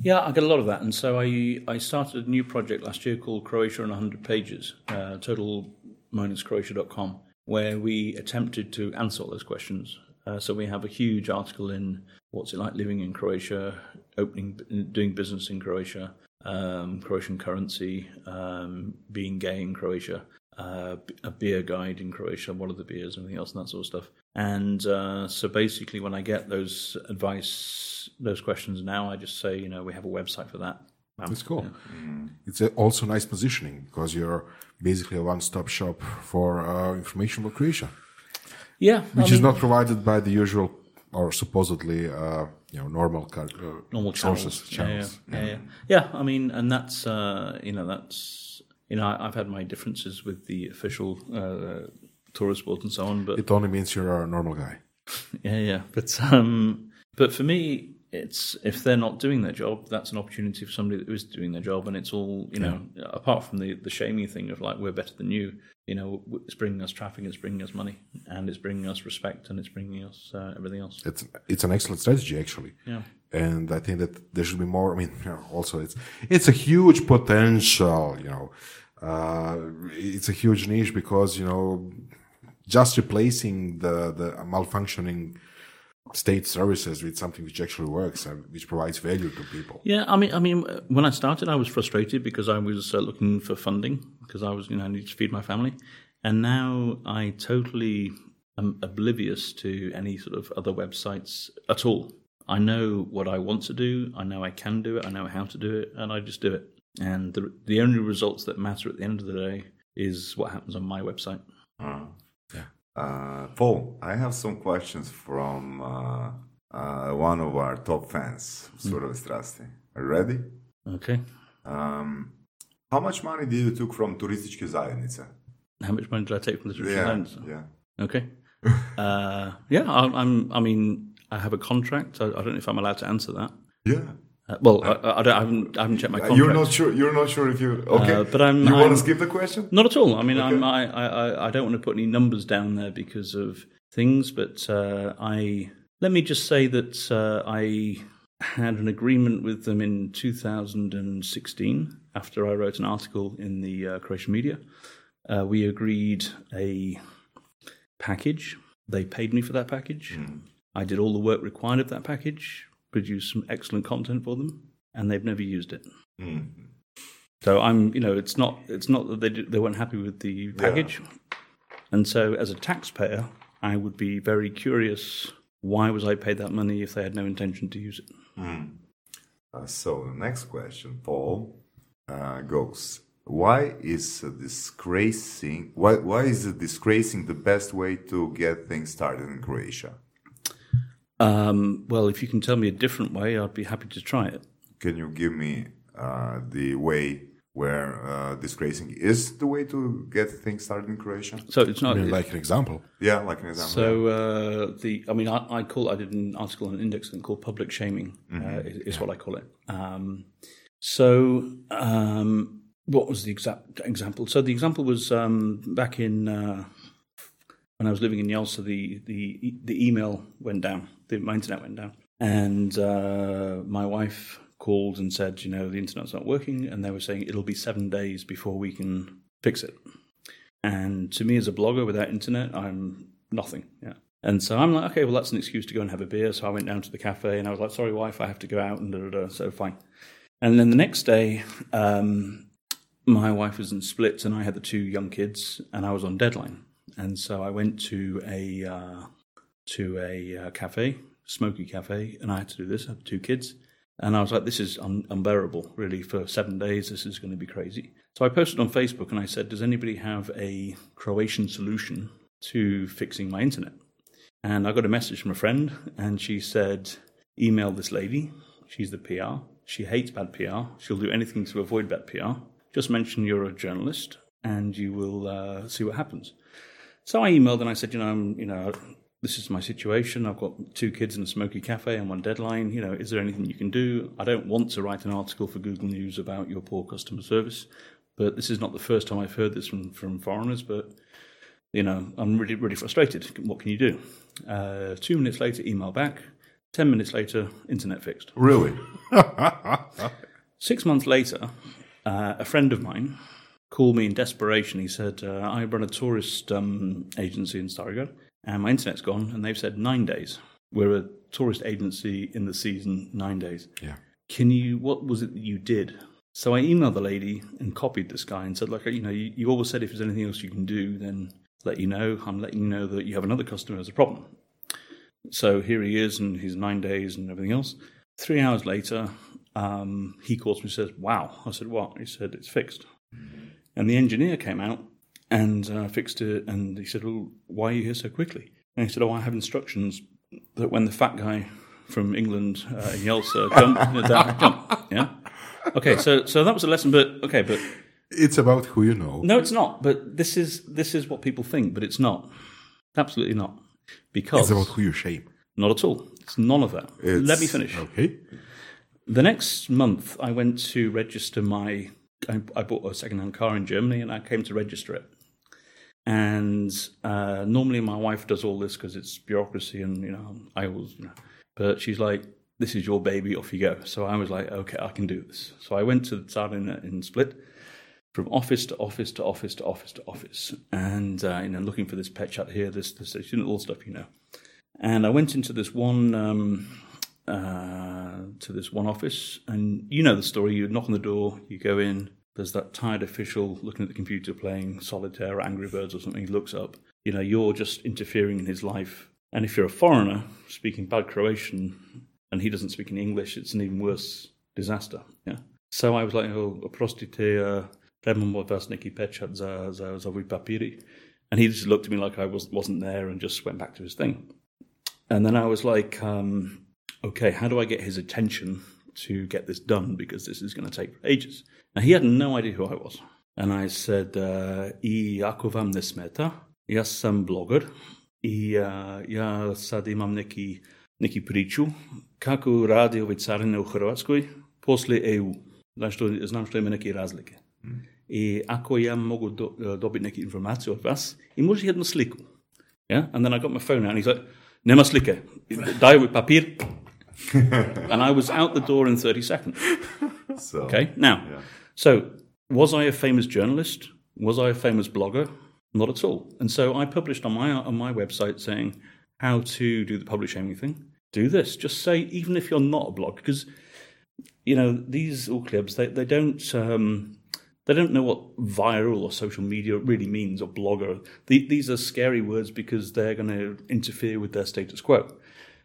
Yeah, I get a lot of that, and so I I started a new project last year called Croatia in 100 Pages, uh, total-croatia.com, where we attempted to answer all those questions. Uh, so we have a huge article in what's it like living in Croatia, opening, doing business in Croatia, um, Croatian currency, um, being gay in Croatia, uh, a beer guide in Croatia, what are the beers, and everything else, and that sort of stuff. And uh, so basically, when I get those advice, those questions now, I just say, you know, we have a website for that. Um, That's cool. yeah. It's a, also nice positioning because you're basically a one-stop shop for uh, information about Croatia, Yeah, I which is not provided by the usual or supposedly, uh, you know, normal car, uh, normal channels. sources, Yeah, channels. Yeah, yeah, yeah. Yeah, I mean, and that's uh, you know that's you know I've had my differences with the official uh, tourist board and so on, but It only means you're a normal guy. yeah, yeah. But um, but for me, it's if they're not doing their job, that's an opportunity for somebody that is doing their job, and it's all you know. Apart from the the shaming thing of like we're better than you, you know, it's bringing us traffic, it's bringing us money, and it's bringing us respect, and it's bringing us uh, everything else. It's it's an excellent strategy actually. Yeah. And I think that there should be more. I mean, you know, also it's it's a huge potential. You know, uh, it's a huge niche because you know, just replacing the the malfunctioning state services with something which actually works and which provides value to people. Yeah, I mean, I mean, when I started, I was frustrated because I was uh, looking for funding because I was, you know, I needed to feed my family, and now I totally am oblivious to any sort of other websites at all. I know what I want to do. I know I can do it. I know how to do it, and I just do it. And the the only results that matter at the end of the day is what happens on my website. Uh, Paul, I have some questions from uh, uh, one of our top fans, Surove Strasti. Are you ready? Okay, Um, how much money did you took from turističke zajednice? how much money did I take from the Turkish Yeah, yeah. Okay. uh, yeah, I, I'm. I mean, I have a contract. I, I don't know if I'm allowed to answer that. Yeah. Uh, well, I, I, don't, I, haven't, I haven't checked my Uh, contract. You're not sure. You're not sure if you. Okay. Uh, but I'm- You want to skip the question? Not at all. I mean, I'm, I, I, I- don't want to put any numbers down there because of things, but uh, I let me just say that uh, I had an agreement with them in 2016 after I wrote an article in the uh, Croatian media. Uh, we agreed a package. They paid me for that package. I did all the work required of that package, produced some excellent content for them, and they've never used it. So I'm, you know, it's not it's not that they did, they weren't happy with the package, and so as a taxpayer, I would be very curious. Why was I paid that money if they had no intention to use it? Uh, so the next question, Paul, uh, goes: Why is disgracing? Why why is it disgracing the best way to get things started in Croatia? Um, well, if you can tell me a different way, I'd be happy to try it. Can you give me uh, the way where uh, disgracing is the way to get things started in Croatia? So it's I not mean, like an example. Yeah, like an example. So uh, the, I mean, I, I call I did an article on Index thing called public shaming uh, is, is what I call it. Um, so um, what was the exact example? So the example was um, back in uh, when I was living in Jelsa, the the the email went down, the, my internet went down, and uh, my wife called and said, you know, the internet's not working, and they were saying it'll be seven days before we can fix it. And to me, as a blogger without internet, I'm nothing. Yeah. And so I'm like, okay, well, that's an excuse to go and have a beer. So I went down to the cafe and I was like, sorry, wife, I have to go out and da da da. So fine. And then the next day, um, my wife was in splits and I had the two young kids and I was on deadline. And so I went to a uh, to a uh, cafe, smoky cafe, and I had to do this. I had two kids. And I was like, this is un- unbearable, really, for seven days. This is going to be crazy. So I posted on Facebook and I said, does anybody have a Croatian solution to fixing my internet? And I got a message from a friend and she said, email this lady. She's the PR. She hates bad PR. She'll do anything to avoid bad PR. Just mention you're a journalist and you will uh, see what happens. So I emailed and I said, you know, I'm, you know, this is my situation. I've got two kids in a smoky cafe. and one deadline. You know, is there anything you can do? I don't want to write an article for Google News about your poor customer service, but this is not the first time I've heard this from, from foreigners. But you know, I'm really really frustrated. What can you do? Uh, two minutes later, email back. Ten minutes later, internet fixed. really? Six months later, uh, a friend of mine called me in desperation. He said, uh, I run a tourist um, agency in Stari Grad, and my internet's gone. And they've said nine days. we're a tourist agency in the season, nine days. Yeah. Can you, what was it that you did? So I emailed the lady and copied this guy and said, like, you know, you, you always said if there's anything else you can do, then let you know. I'm letting you know that you have another customer has a problem. So here he is, and he's nine days and everything else. Three hours later, um, he calls me and says, Wow. I said, What? He said, It's fixed. And the engineer came out and uh, fixed it. And he said, Well, why are you here so quickly? And he said, Oh, I have instructions that when the fat guy from England uh, yells, uh, jump, uh, down, jump. Yeah. Okay, so so that was a lesson, but okay, but It's about who you know. no, it's not. But this is this is what people think, but it's not. Absolutely not. Because It's about who you shame. not at all. It's none of that. It's- Let me finish. Okay. The next month, I went to register my. I, I bought a second-hand car in Germany, and I came to register it. And uh, normally, my wife does all this because it's bureaucracy, and you know, I always. You know, but she's like, "This is your baby. Off you go." So I was like, "Okay, I can do this." So I went to the Tsar in, in Split, from office to office to office to office to office, and uh, you know, looking for this pet chat here, this, this, this, you know, all stuff you know. And I went into this one um, uh, to this one office, and you know the story. You knock on the door, you go in. There's that tired official looking at the computer playing solitaire or Angry Birds or something. He looks up. You know, you're just interfering in his life. And if you're a foreigner speaking bad Croatian and he doesn't speak any English, it's an even worse disaster. Yeah. So I was like, oh, oprostite, uh, trebam od vas neki pečat za, za, za papiri. And he just looked at me like I was, wasn't there and just went back to his thing. And then I was like, um, okay, how do I get his attention to get this done? Because this is going to take ages. Now, he had no idea who I was. And I said, uh, I ako vam ne smeta, ja sam bloger i uh, ja sad imam neki, neki priču kako radi ove carine u Hrvatskoj posle EU. Znam što, znam što ima neke razlike. I ako ja mogu do, dobiti neke informacije od vas, i može jednu sliku. Yeah? And then I got my phone out and he's like, nema slike, daj mi papir. and I was out the door in 30 seconds. So, Okay, now, Yeah. So was I a famous journalist? Was I a famous blogger? Not at all. And so I published on my on my website saying how to do the public shaming thing. Do this. Just say even if you're not a blogger, because you know these all clubs they they don't. Um, they don't know what viral or social media really means or blogger. The, these are scary words because they're going to interfere with their status quo.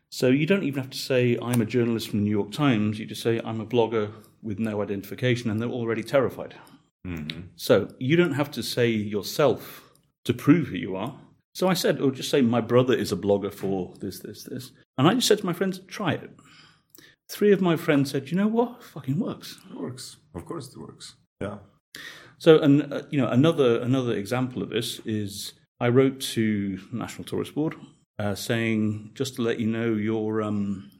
So you don't even have to say, I'm a journalist from the New York Times. You just say, I'm a blogger with no identification, and they're already terrified. So you don't have to say yourself to prove who you are. So I said, or just say, my brother is a blogger for this, this, this. And I just said to my friends, try it. Three of my friends said, you know what? It fucking works. It works. Of course, it works. Yeah. So, and uh, you know, another another example of this is I wrote to National Tourist Board uh, saying just to let you know your um,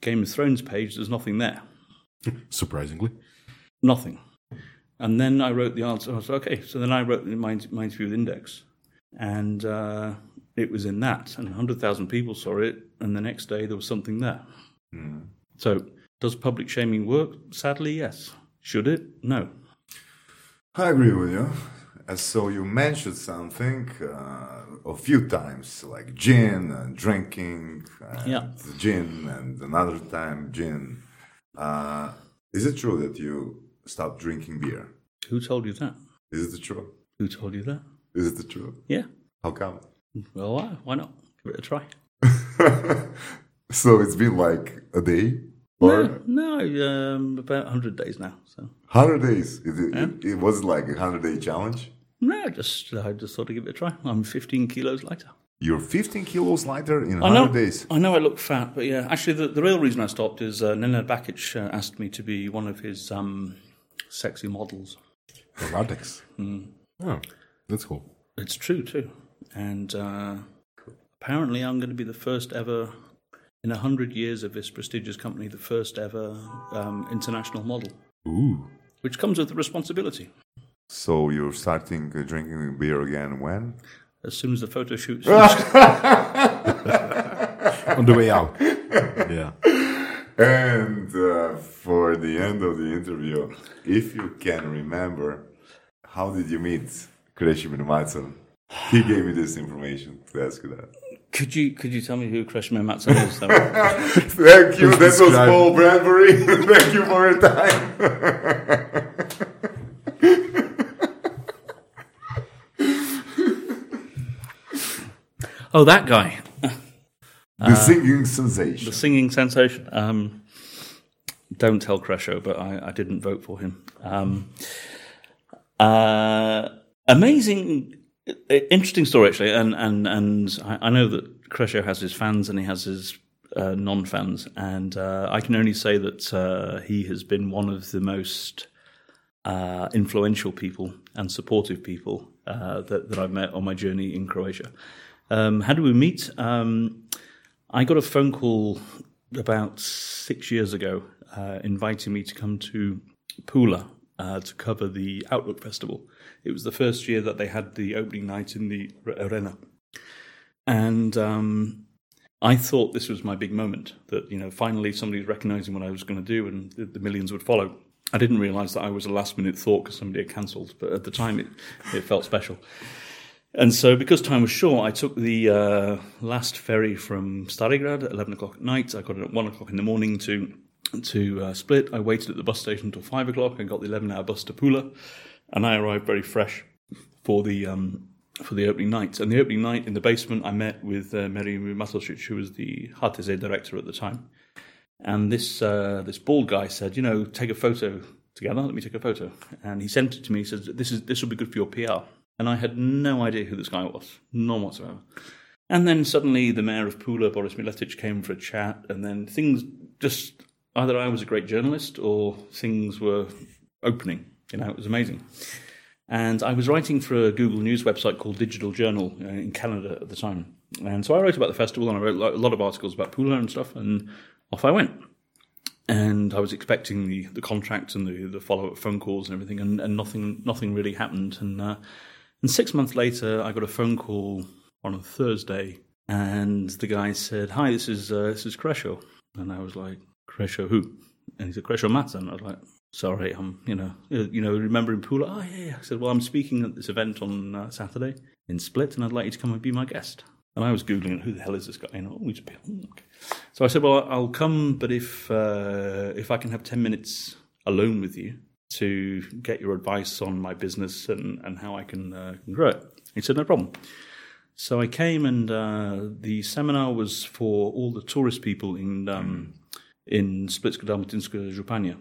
Game of Thrones page. There's nothing there, Surprisingly. nothing. And then I wrote the answer. I was okay. So then I wrote my my interview with Index, and uh, it was in that, and hundred thousand people saw it. And the next day there was something there. So does public shaming work? Sadly, yes. Should it? No. I agree with you. Uh, so you mentioned something uh, a few times, like gin and drinking, and Yeah. gin, and another time gin. Uh, is it true that you stopped drinking beer? Who told you that? Is it true? Who told you that? Is it true? Yeah. How come? Well, why, why not? Give it a try. so it's been like a day or No, no um, about 100 days now. So, hundred days. Is it, it, it was like a hundred day challenge. no, just I just thought to give it a try. I'm 15 kilos lighter. You're 15 kilos lighter in I know, days. I know I look fat, but yeah, actually, the, the real reason I stopped is uh, Nina Bakic uh, asked me to be one of his um, sexy models. The latex. Oh, that's cool. It's true, too. And uh, apparently, I'm going to be the first ever, in 100 years of this prestigious company, the first ever um, international model, Ooh. which comes with the responsibility. So you're starting uh, drinking beer again when? As soon as the photo shoot's On the way out. yeah. And uh, for the end of the interview, if you can remember, how did you meet Krešimir Macan? He gave me this information to ask you that. Could you could you tell me who Krešimir Macan is? Thank you. That was Paul Bradbury. Thank you for your time. Oh, that guy, the singing sensation. the singing sensation. Um, don't tell Kresho, but I, I didn't vote for him. Um, uh, amazing, interesting story actually, and and and I, I know that Kresho has his fans and he has his uh, non-fans, and uh, I can only say that uh, he has been one of the most uh, influential people and supportive people uh, that, that I've met on my journey in Croatia. Um, how did we meet? Um, I got a phone call about six years ago uh, inviting me to come to Pula uh, to cover the Outlook Festival. It was the first year that they had the opening night in the arena. And um, I thought this was my big moment that, you know, finally somebody was recognizing what I was going to do and the, millions would follow. I didn't realize that I was a last minute thought because somebody had cancelled, but at the time it, it felt special. And so, because time was short, I took the uh, last ferry from Stari Grad at 11 o'clock at night. I got it at 1 o'clock in the morning to to uh, Split. I waited at the bus station until 5 o'clock and got the 11 hour bus to Pula. And I arrived very fresh for the um, for the opening night. And the opening night in the basement, I met with uh, Mary Matosic, who was the HTZ director at the time. And this uh, this bald guy said, you know, take a photo together. Let me take a photo. And he sent it to me. He says, this is this will be good for your PR. And I had no idea who this guy was, none whatsoever. And then suddenly the mayor of Pula, Boris Miletic, came for a chat. And then things just either I was a great journalist or things were opening. You know, it was amazing. And I was writing for a Google News website called Digital Journal uh, in Canada at the time. And so I wrote about the festival and I wrote a lot of articles about Pula and stuff. And off I went. And I was expecting the, the contract and the, the follow up phone calls and everything, and, and nothing nothing really happened. And uh, and six months later, I got a phone call on a Thursday, and the guy said, "Hi, this is uh, this is Kresho," and I was like, "Kresho who?" And he said, "Kresho Macan." I was like, "Sorry, I'm you know uh, you know remembering Pula." Oh yeah, yeah. I said, "Well, I'm speaking at this event on uh, Saturday in Split, and I'd like you to come and be my guest." And I was googling, "Who the hell is this guy?" And oh, he's a okay. So I said, "Well, I'll come, but if uh, if I can have ten minutes alone with you." To get your advice on my business and, and how I can, uh, can grow it. He said, No problem. So I came, and uh, the seminar was for all the tourist people in um, in Splitska Dalmatinska Županija,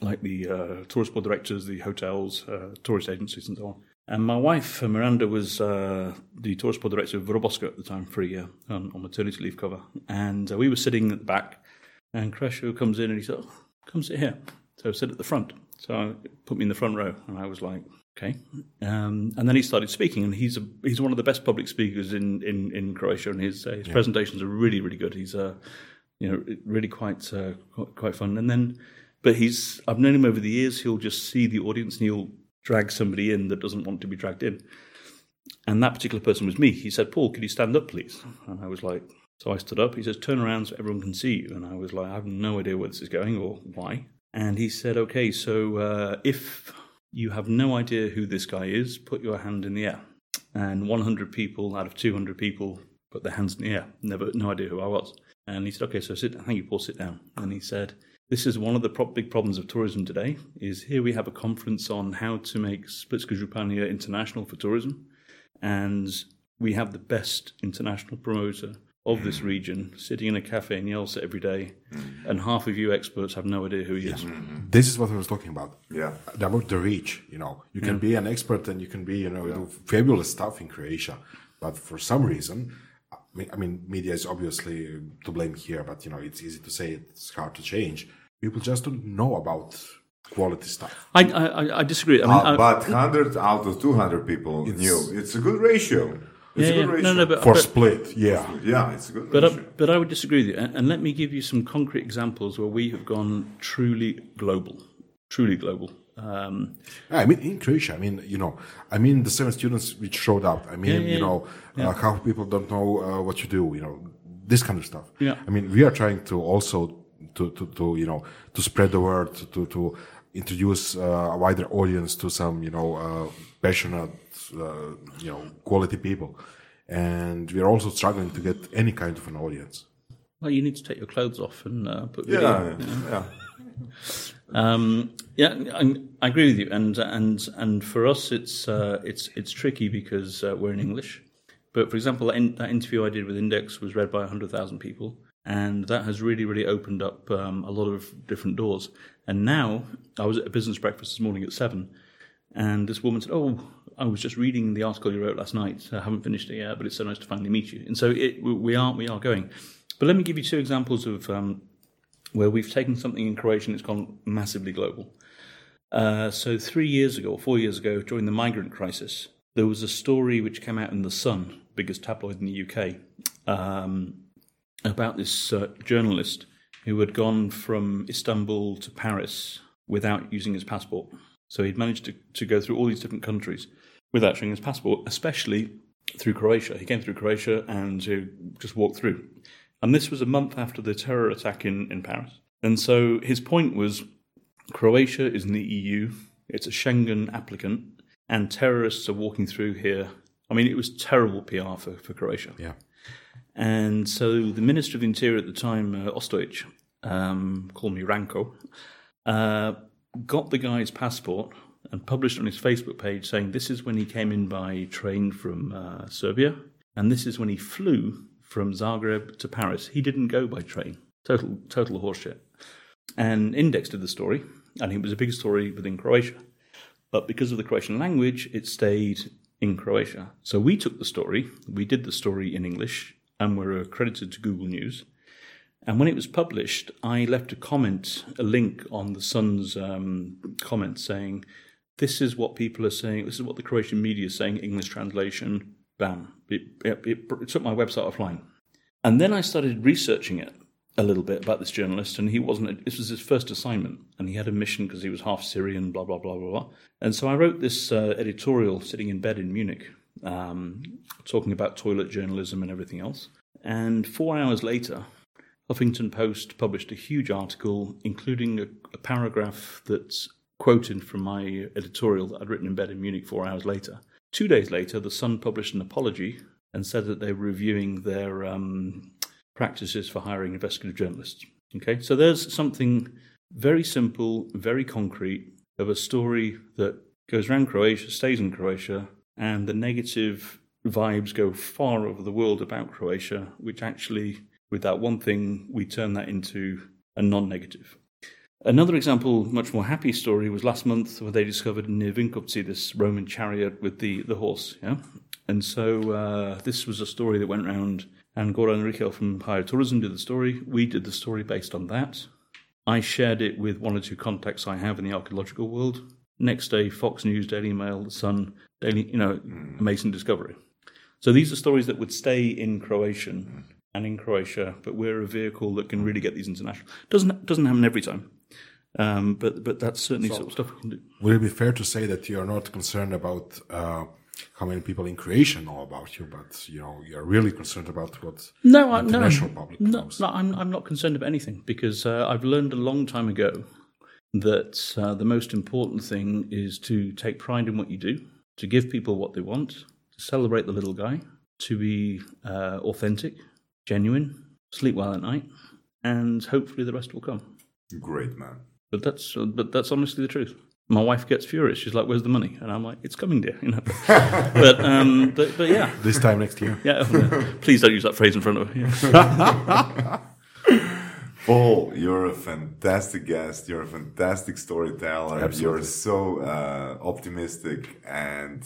like the uh, tourist board directors, the hotels, uh, tourist agencies, and so on. And my wife uh, Miranda was uh, the tourist board director of Vrboska at the time for a year on, on maternity leave cover, and uh, we were sitting at the back, and Kresho comes in and he said, oh, "Come sit here." So I sit at the front. So I put me in the front row, and I was like, okay. Um, and then he started speaking, and he's a, he's one of the best public speakers in in, in Croatia, and his uh, his presentations are really really good. He's uh, you know really quite uh, quite, quite fun. And then, but he's I've known him over the years. He'll just see the audience, and he'll drag somebody in that doesn't want to be dragged in. And that particular person was me. He said, "Paul, could you stand up, please?" And I was like, so I stood up. He says, "Turn around so everyone can see you." And I was like, "I have no idea where this is going or why." And he said, "Okay, so uh, if you have no idea who this guy is, put your hand in the air." And 100 people out of 200 people put their hands in the air. Never, no idea who I was. And he said, "Okay, so sit. Thank you, Paul. Sit down." And he said, "This is one of the big problems of tourism today. Is here we have a conference on how to make Splitska Županija international for tourism, and we have the best international promoter." Of this mm. region, sitting in a cafe in Jelsa every day, mm. and half of you experts have no idea who he is. Mm-hmm. Mm-hmm. This is what I was talking about. Yeah. About the reach, you know, you can be an expert and you can be, you know, do fabulous stuff in Croatia, but for some reason, I mean, media is obviously to blame here, but you know, it's easy to say it's hard to change. People just don't know about quality stuff. I, I, I disagree. I mean, Uh, I- but 100 out of 200 people knew. It's a good ratio. It's yeah, a good ratio. no, no, but, For but, Split, yeah. yeah, it's a good but, I, but I would disagree with you. And, and let me give you some concrete examples where we have gone truly global, truly global. Um, I mean, in Croatia, I mean, you know, I mean, the seven students which showed up. I mean, Yeah, yeah, you know, uh, how people don't know uh, what you do. You know, this kind of stuff. Yeah. I mean, we are trying to also to to, to you know to spread the word to to introduce uh, a wider audience to some you know uh, passionate uh, you know quality people. and we're also struggling to get any kind of an audience. Well, you need to take your clothes off and uh, put video. Yeah, yeah. Um, yeah, I, I agree with you, and and and for us, it's uh, it's it's tricky because uh, we're in English. But for example, that, in, that interview I did with Index was read by hundred thousand people, and that has really really opened up um, a lot of different doors. And now, I was at a business breakfast this morning at seven, and this woman said, "Oh, I was just reading the article you wrote last night. I haven't finished it yet, but it's so nice to finally meet you." And so it, we are we are going. But let me give you two examples of um, where we've taken something in Croatian it's gone massively global. Uh, so three years ago, or four years ago, during the migrant crisis, there was a story which came out in the Sun, biggest tabloid in the UK, um, about this uh, journalist who had gone from Istanbul to Paris without using his passport. So he'd managed to, to go through all these different countries without showing his passport, especially through Croatia. He came through Croatia and uh, just walked through. And this was a month after the terror attack in, in Paris. And so his point was Croatia is in the EU, it's a Schengen applicant, and terrorists are walking through here. I mean, it was terrible PR for, for Croatia. Yeah. And so the Minister of the Interior at the time, uh, Ostojic, um, called me Ranko, uh, got the guy's passport and published on his Facebook page saying this is when he came in by train from uh, Serbia, and this is when he flew from Zagreb to Paris. He didn't go by train. Total, total horseshit. And Index did the story, and it was a big story within Croatia. But because of the Croatian language, it stayed in Croatia. So we took the story, we did the story in English, and we're accredited to Google News. And when it was published, I left a comment, a link on the Sun's um, comment saying, This is what people are saying, this is what the Croatian media is saying, English translation, bam. It, it, it, it took my website offline. And then I started researching it a little bit about this journalist, and he wasn't, this was his first assignment, and he had a mission because he was half Syrian, blah, blah, blah, blah, blah. And so I wrote this uh, editorial sitting in bed in Munich, um, talking about toilet journalism and everything else. And four hours later, Huffington Post published a huge article, including a, a paragraph that's quoted from my editorial that I'd written in bed in Munich four hours later. Two days later, The Sun published an apology and said that they were reviewing their um, practices for hiring investigative journalists. Okay, so there's something very simple, very concrete of a story that goes around Croatia, stays in Croatia, and the negative vibes go far over the world about Croatia, which actually, with that one thing, we turn that into a non negative. Another example, much more happy story, was last month where they discovered near Vinkovci this Roman chariot with the, the horse. Yeah, and so uh, this was a story that went around, and Goran Rihelj from Higher Tourism did the story. We did the story based on that. I shared it with one or two contacts I have in the archaeological world. Next day, Fox News, Daily Mail, The Sun, Daily, you know, amazing discovery. So these are stories that would stay in Croatian and in Croatia, but we're a vehicle that can really get these international. Doesn't doesn't happen every time, um, but but that's certainly sort of stuff we can do. Would it be fair to say that you are not concerned about uh, how many people in Croatia know about you, but you know you're really concerned about what No, I, the no, international public no, knows? no. I'm I'm not concerned about anything because uh, I've learned a long time ago that uh, the most important thing is to take pride in what you do, to give people what they want, to celebrate the little guy, to be uh, authentic, genuine, sleep well at night, and hopefully the rest will come. Great, man. But that's uh, but that's honestly the truth. My wife gets furious. She's like, "Where's the money?" And I'm like, "It's coming, dear." You know. but um, but but yeah, This time next year. yeah. Please don't use that phrase in front of her. Yeah. Paul, you're a fantastic guest. You're a fantastic storyteller. Absolutely. You're so uh, optimistic and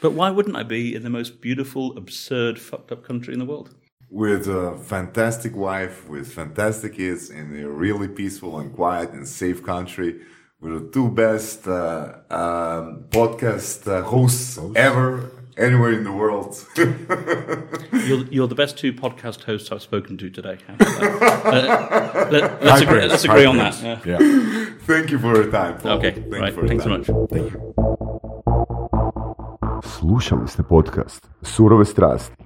But why wouldn't I be in the most beautiful, absurd, fucked up country in the world? With a fantastic wife, with fantastic kids, in a really peaceful and quiet and safe country. With the two best uh, um, podcast uh, hosts ever, anywhere in the world. You're, you're the best two podcast hosts I've spoken to today. How about that? Uh, let, us agree, praise, let's agree on praise. that. yeah. Yeah. Thank you for your time, Paul. Okay, Thank you right. for your Thanks so much. Thank you. Slušali ste podcast Surove strasti.